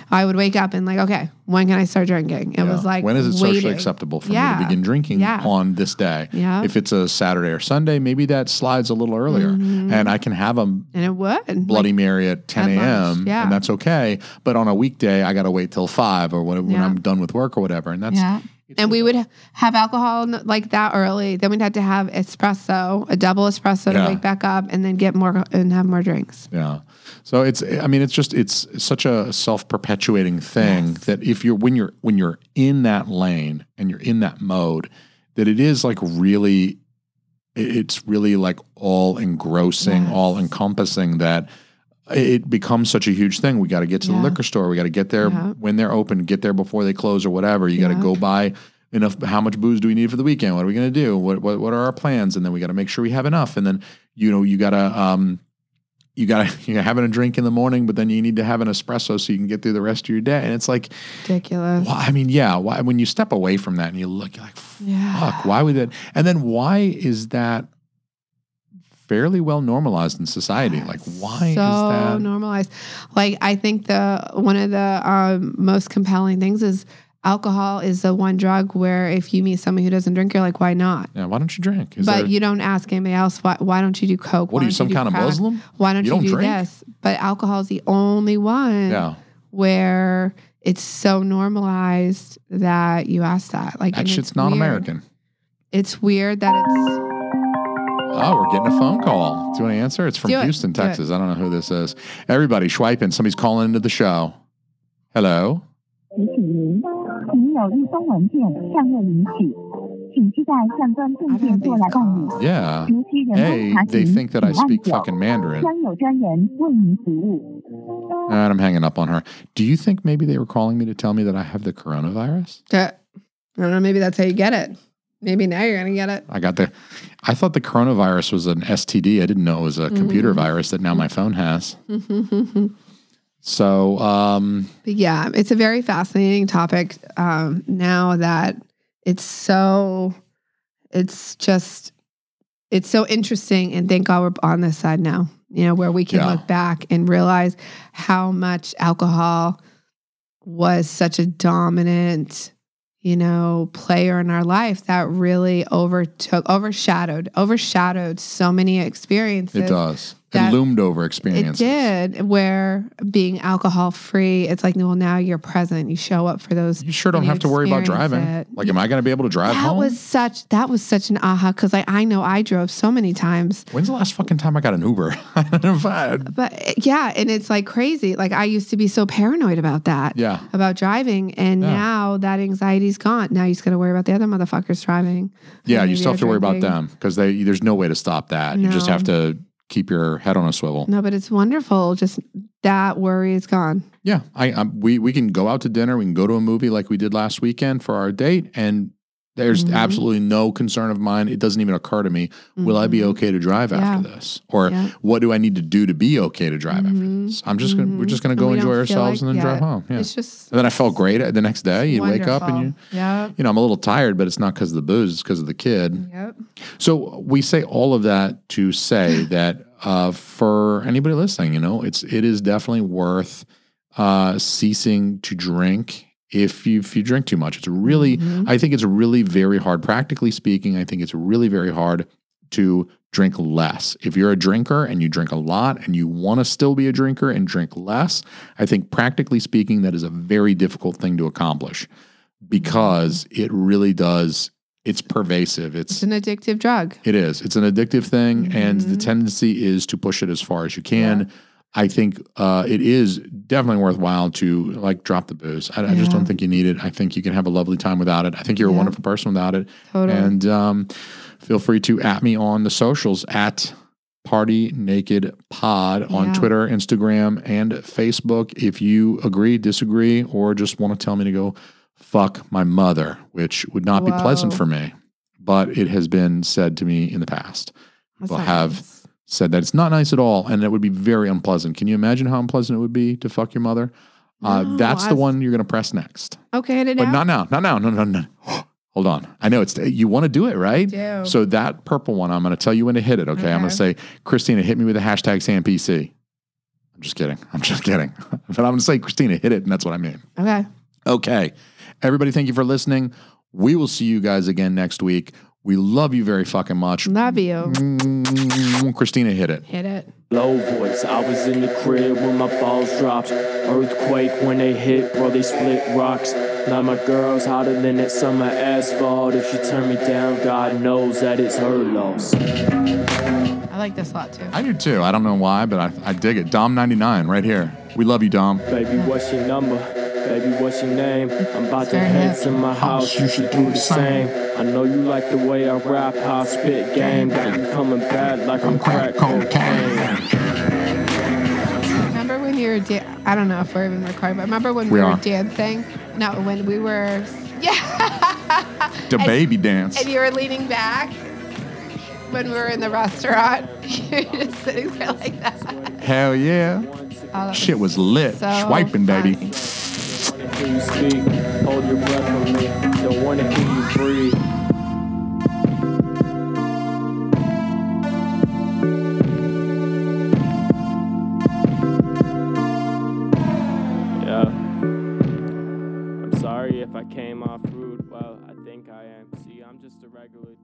I would wake up and like, okay, when can I start drinking? It Yeah. was like, when is it socially acceptable for me to begin drinking Yeah. on this day? Yeah. If it's a Saturday or Sunday, maybe that slides a little earlier, Mm-hmm. and I can have a And it would. Bloody Mary at 10 a.m. yeah. and that's okay. But on a weekday, I got to wait till five or when, when I'm done with work or whatever. And that's Yeah. And we would have alcohol like that early. Then we'd have to have espresso, a double espresso Yeah. to wake back up and then get more and have more drinks. Yeah. So it's I mean it's just it's such a self-perpetuating thing that if you're when you're when you're in that lane and you're in that mode that it is like really it's really like all engrossing, Yes. all encompassing that it becomes such a huge thing. We got to get to the liquor store. We got to get there Yeah. when they're open, get there before they close or whatever. You got to Yeah. go buy enough. How much booze do we need for the weekend? What are we going to do? What, what what are our plans? And then we got to make sure we have enough. And then you know you got to um you got you're having a drink in the morning, but then you need to have an espresso so you can get through the rest of your day. And it's like, Ridiculous. why, I mean, yeah. Why when you step away from that and you look, you're like, Yeah. fuck, why would that? And then why is that? Fairly well normalized in society. Like, why so is that? normalized. Like I think the one of the um, most compelling things is alcohol is the one drug where if you meet someone who doesn't drink, you're like, why not? Yeah, why don't you drink? Is but there- you don't ask anybody else why. Why don't you do coke? What Why are you, don't some do kind of crack? Muslim? Why don't You you, don't do drink? this? But alcohol is the only one Yeah. where it's so normalized that you ask that. Like That shit's it's not weird. American. It's weird that it's Oh, we're getting a phone call. Do you want to answer? It's from Do it. Houston, it. Texas. I don't know who this is. Everybody, swiping. Somebody's calling into the show. Hello. 提醒您，您有一封文件尚未领取， 请期待相关证件过来办理。 Yeah. 如需人 A, 工查 they 询， think that I 请按 speak 九 fucking Mandarin. 专有专人为您服务。 And I'm hanging up on her. Do you think maybe they were calling me to tell me that I have the coronavirus? Uh, I don't know. Maybe that's how you get it. Maybe now you're gonna get it. I got the. I thought the coronavirus was an STD. I didn't know it was a computer Mm-hmm. virus that now my phone has. So, um, yeah, it's a very fascinating topic um, now that it's so, it's just, it's so interesting. And thank God we're on this side now, you know, where we can Yeah. look back and realize how much alcohol was such a dominant, you know, player in our life that really overtook, overshadowed, overshadowed so many experiences. it does. It loomed over experience, It experiences. did, where being alcohol free, it's like, well, now you're present. You show up for those. You sure don't have to worry about driving. it. Like, am I going to be able to drive that home? was such that was such an aha because like I know I drove so many times, When's the last fucking time I got an Uber? I don't know if I but yeah, and it's like crazy. Like I used to be so paranoid about that, yeah. about driving, and Yeah. now that anxiety's gone. Now you just got to worry about the other motherfuckers driving. Yeah, you still have to worry about them because they there's no way to stop that. You just have to keep your head on a swivel. No, but it's wonderful. Just that worry is gone. Yeah, I, I we we can go out to dinner. We can go to a movie like we did last weekend for our date, and there's Mhm. absolutely no concern of mine. It doesn't even occur to me. Will I be Mhm. okay to drive after this, or Yeah. what do I need to do to be okay to drive after Mhm. this? I'm just gonna we're just gonna go enjoy ourselves like- and then drive home. Yeah, It's just and then I felt great the next day. You wake up and you. Yep. You know, I'm a little tired, but it's not because of the booze; it's because of the kid. Yep. So we say all of that to say that uh, for anybody listening, you know, it's it is definitely worth uh, ceasing to drink if you if you drink too much. It's really, Mhm. I think it's really very hard. Practically speaking, I think it's really very hard to drink less. If you're a drinker and you drink a lot and you want to still be a drinker and drink less, I think practically speaking, that is a very difficult thing to accomplish because it really does. It's pervasive. It's an addictive drug. It is. It's an addictive thing, and the Mhm. tendency is to push it as far as you can. I think uh, it is definitely worthwhile to like drop the booze. I, I just don't think you need it. I think you can have a lovely time without it. I think you're a wonderful person without it. Totally. And um, feel free to at me on the socials at Party Naked Pod on Yeah. Twitter, Instagram, and Facebook. If you agree, disagree, or just want to tell me to go fuck my mother, which would not be pleasant for me, but it has been said to me in the past. That's not have nice. Said that it's not nice at all, and it would be very unpleasant. Can you imagine how unpleasant it would be to fuck your mother? Uh, No, that's the I've- one you're going to press next. Okay, But out. not now, not now, no, no, no. Hold on. I know it's you want to do it, right? do. So that purple one, I'm going to tell you when to hit it. Okay, I'm going to say, Christina, hit me with the hashtag SamPC. I'm just kidding. I'm just kidding. but I'm going to say, Christina, hit it, and that's what I mean. Okay. Okay, everybody, thank you for listening. We will see you guys again next week. We love you very fucking much. Love you. Mm, Christina, hit it. Hit it. Low voice, I was in the crib when my balls dropped. Earthquake when they hit, bro, they split rocks. Now my girl's hotter than that summer asphalt. If she turn me down, God knows that it's her loss. I like this a lot too. I do too. I don't know why, but I, I dig it. Dom99 right here. We love you, Dom. Baby, what's your number? Baby, what's your name? I'm about to head to my house, you should do the same. I know you like the way I rap, how I spit game. Got you coming bad like I'm crack cocaine. Remember when you were da- I don't know if we're even recording, but remember when We we, were dancing? No, when we were yeah. The And- baby dance. And you were leaning back when we were in the restaurant. you were just sitting there like that. Hell yeah. Oh, that Shit was lit. so Swiping, baby. Funny. You speak, hold your breath for me. Don't wanna you. Yeah. I'm sorry if I came off rude. Well, I think I am. See, I'm just a regular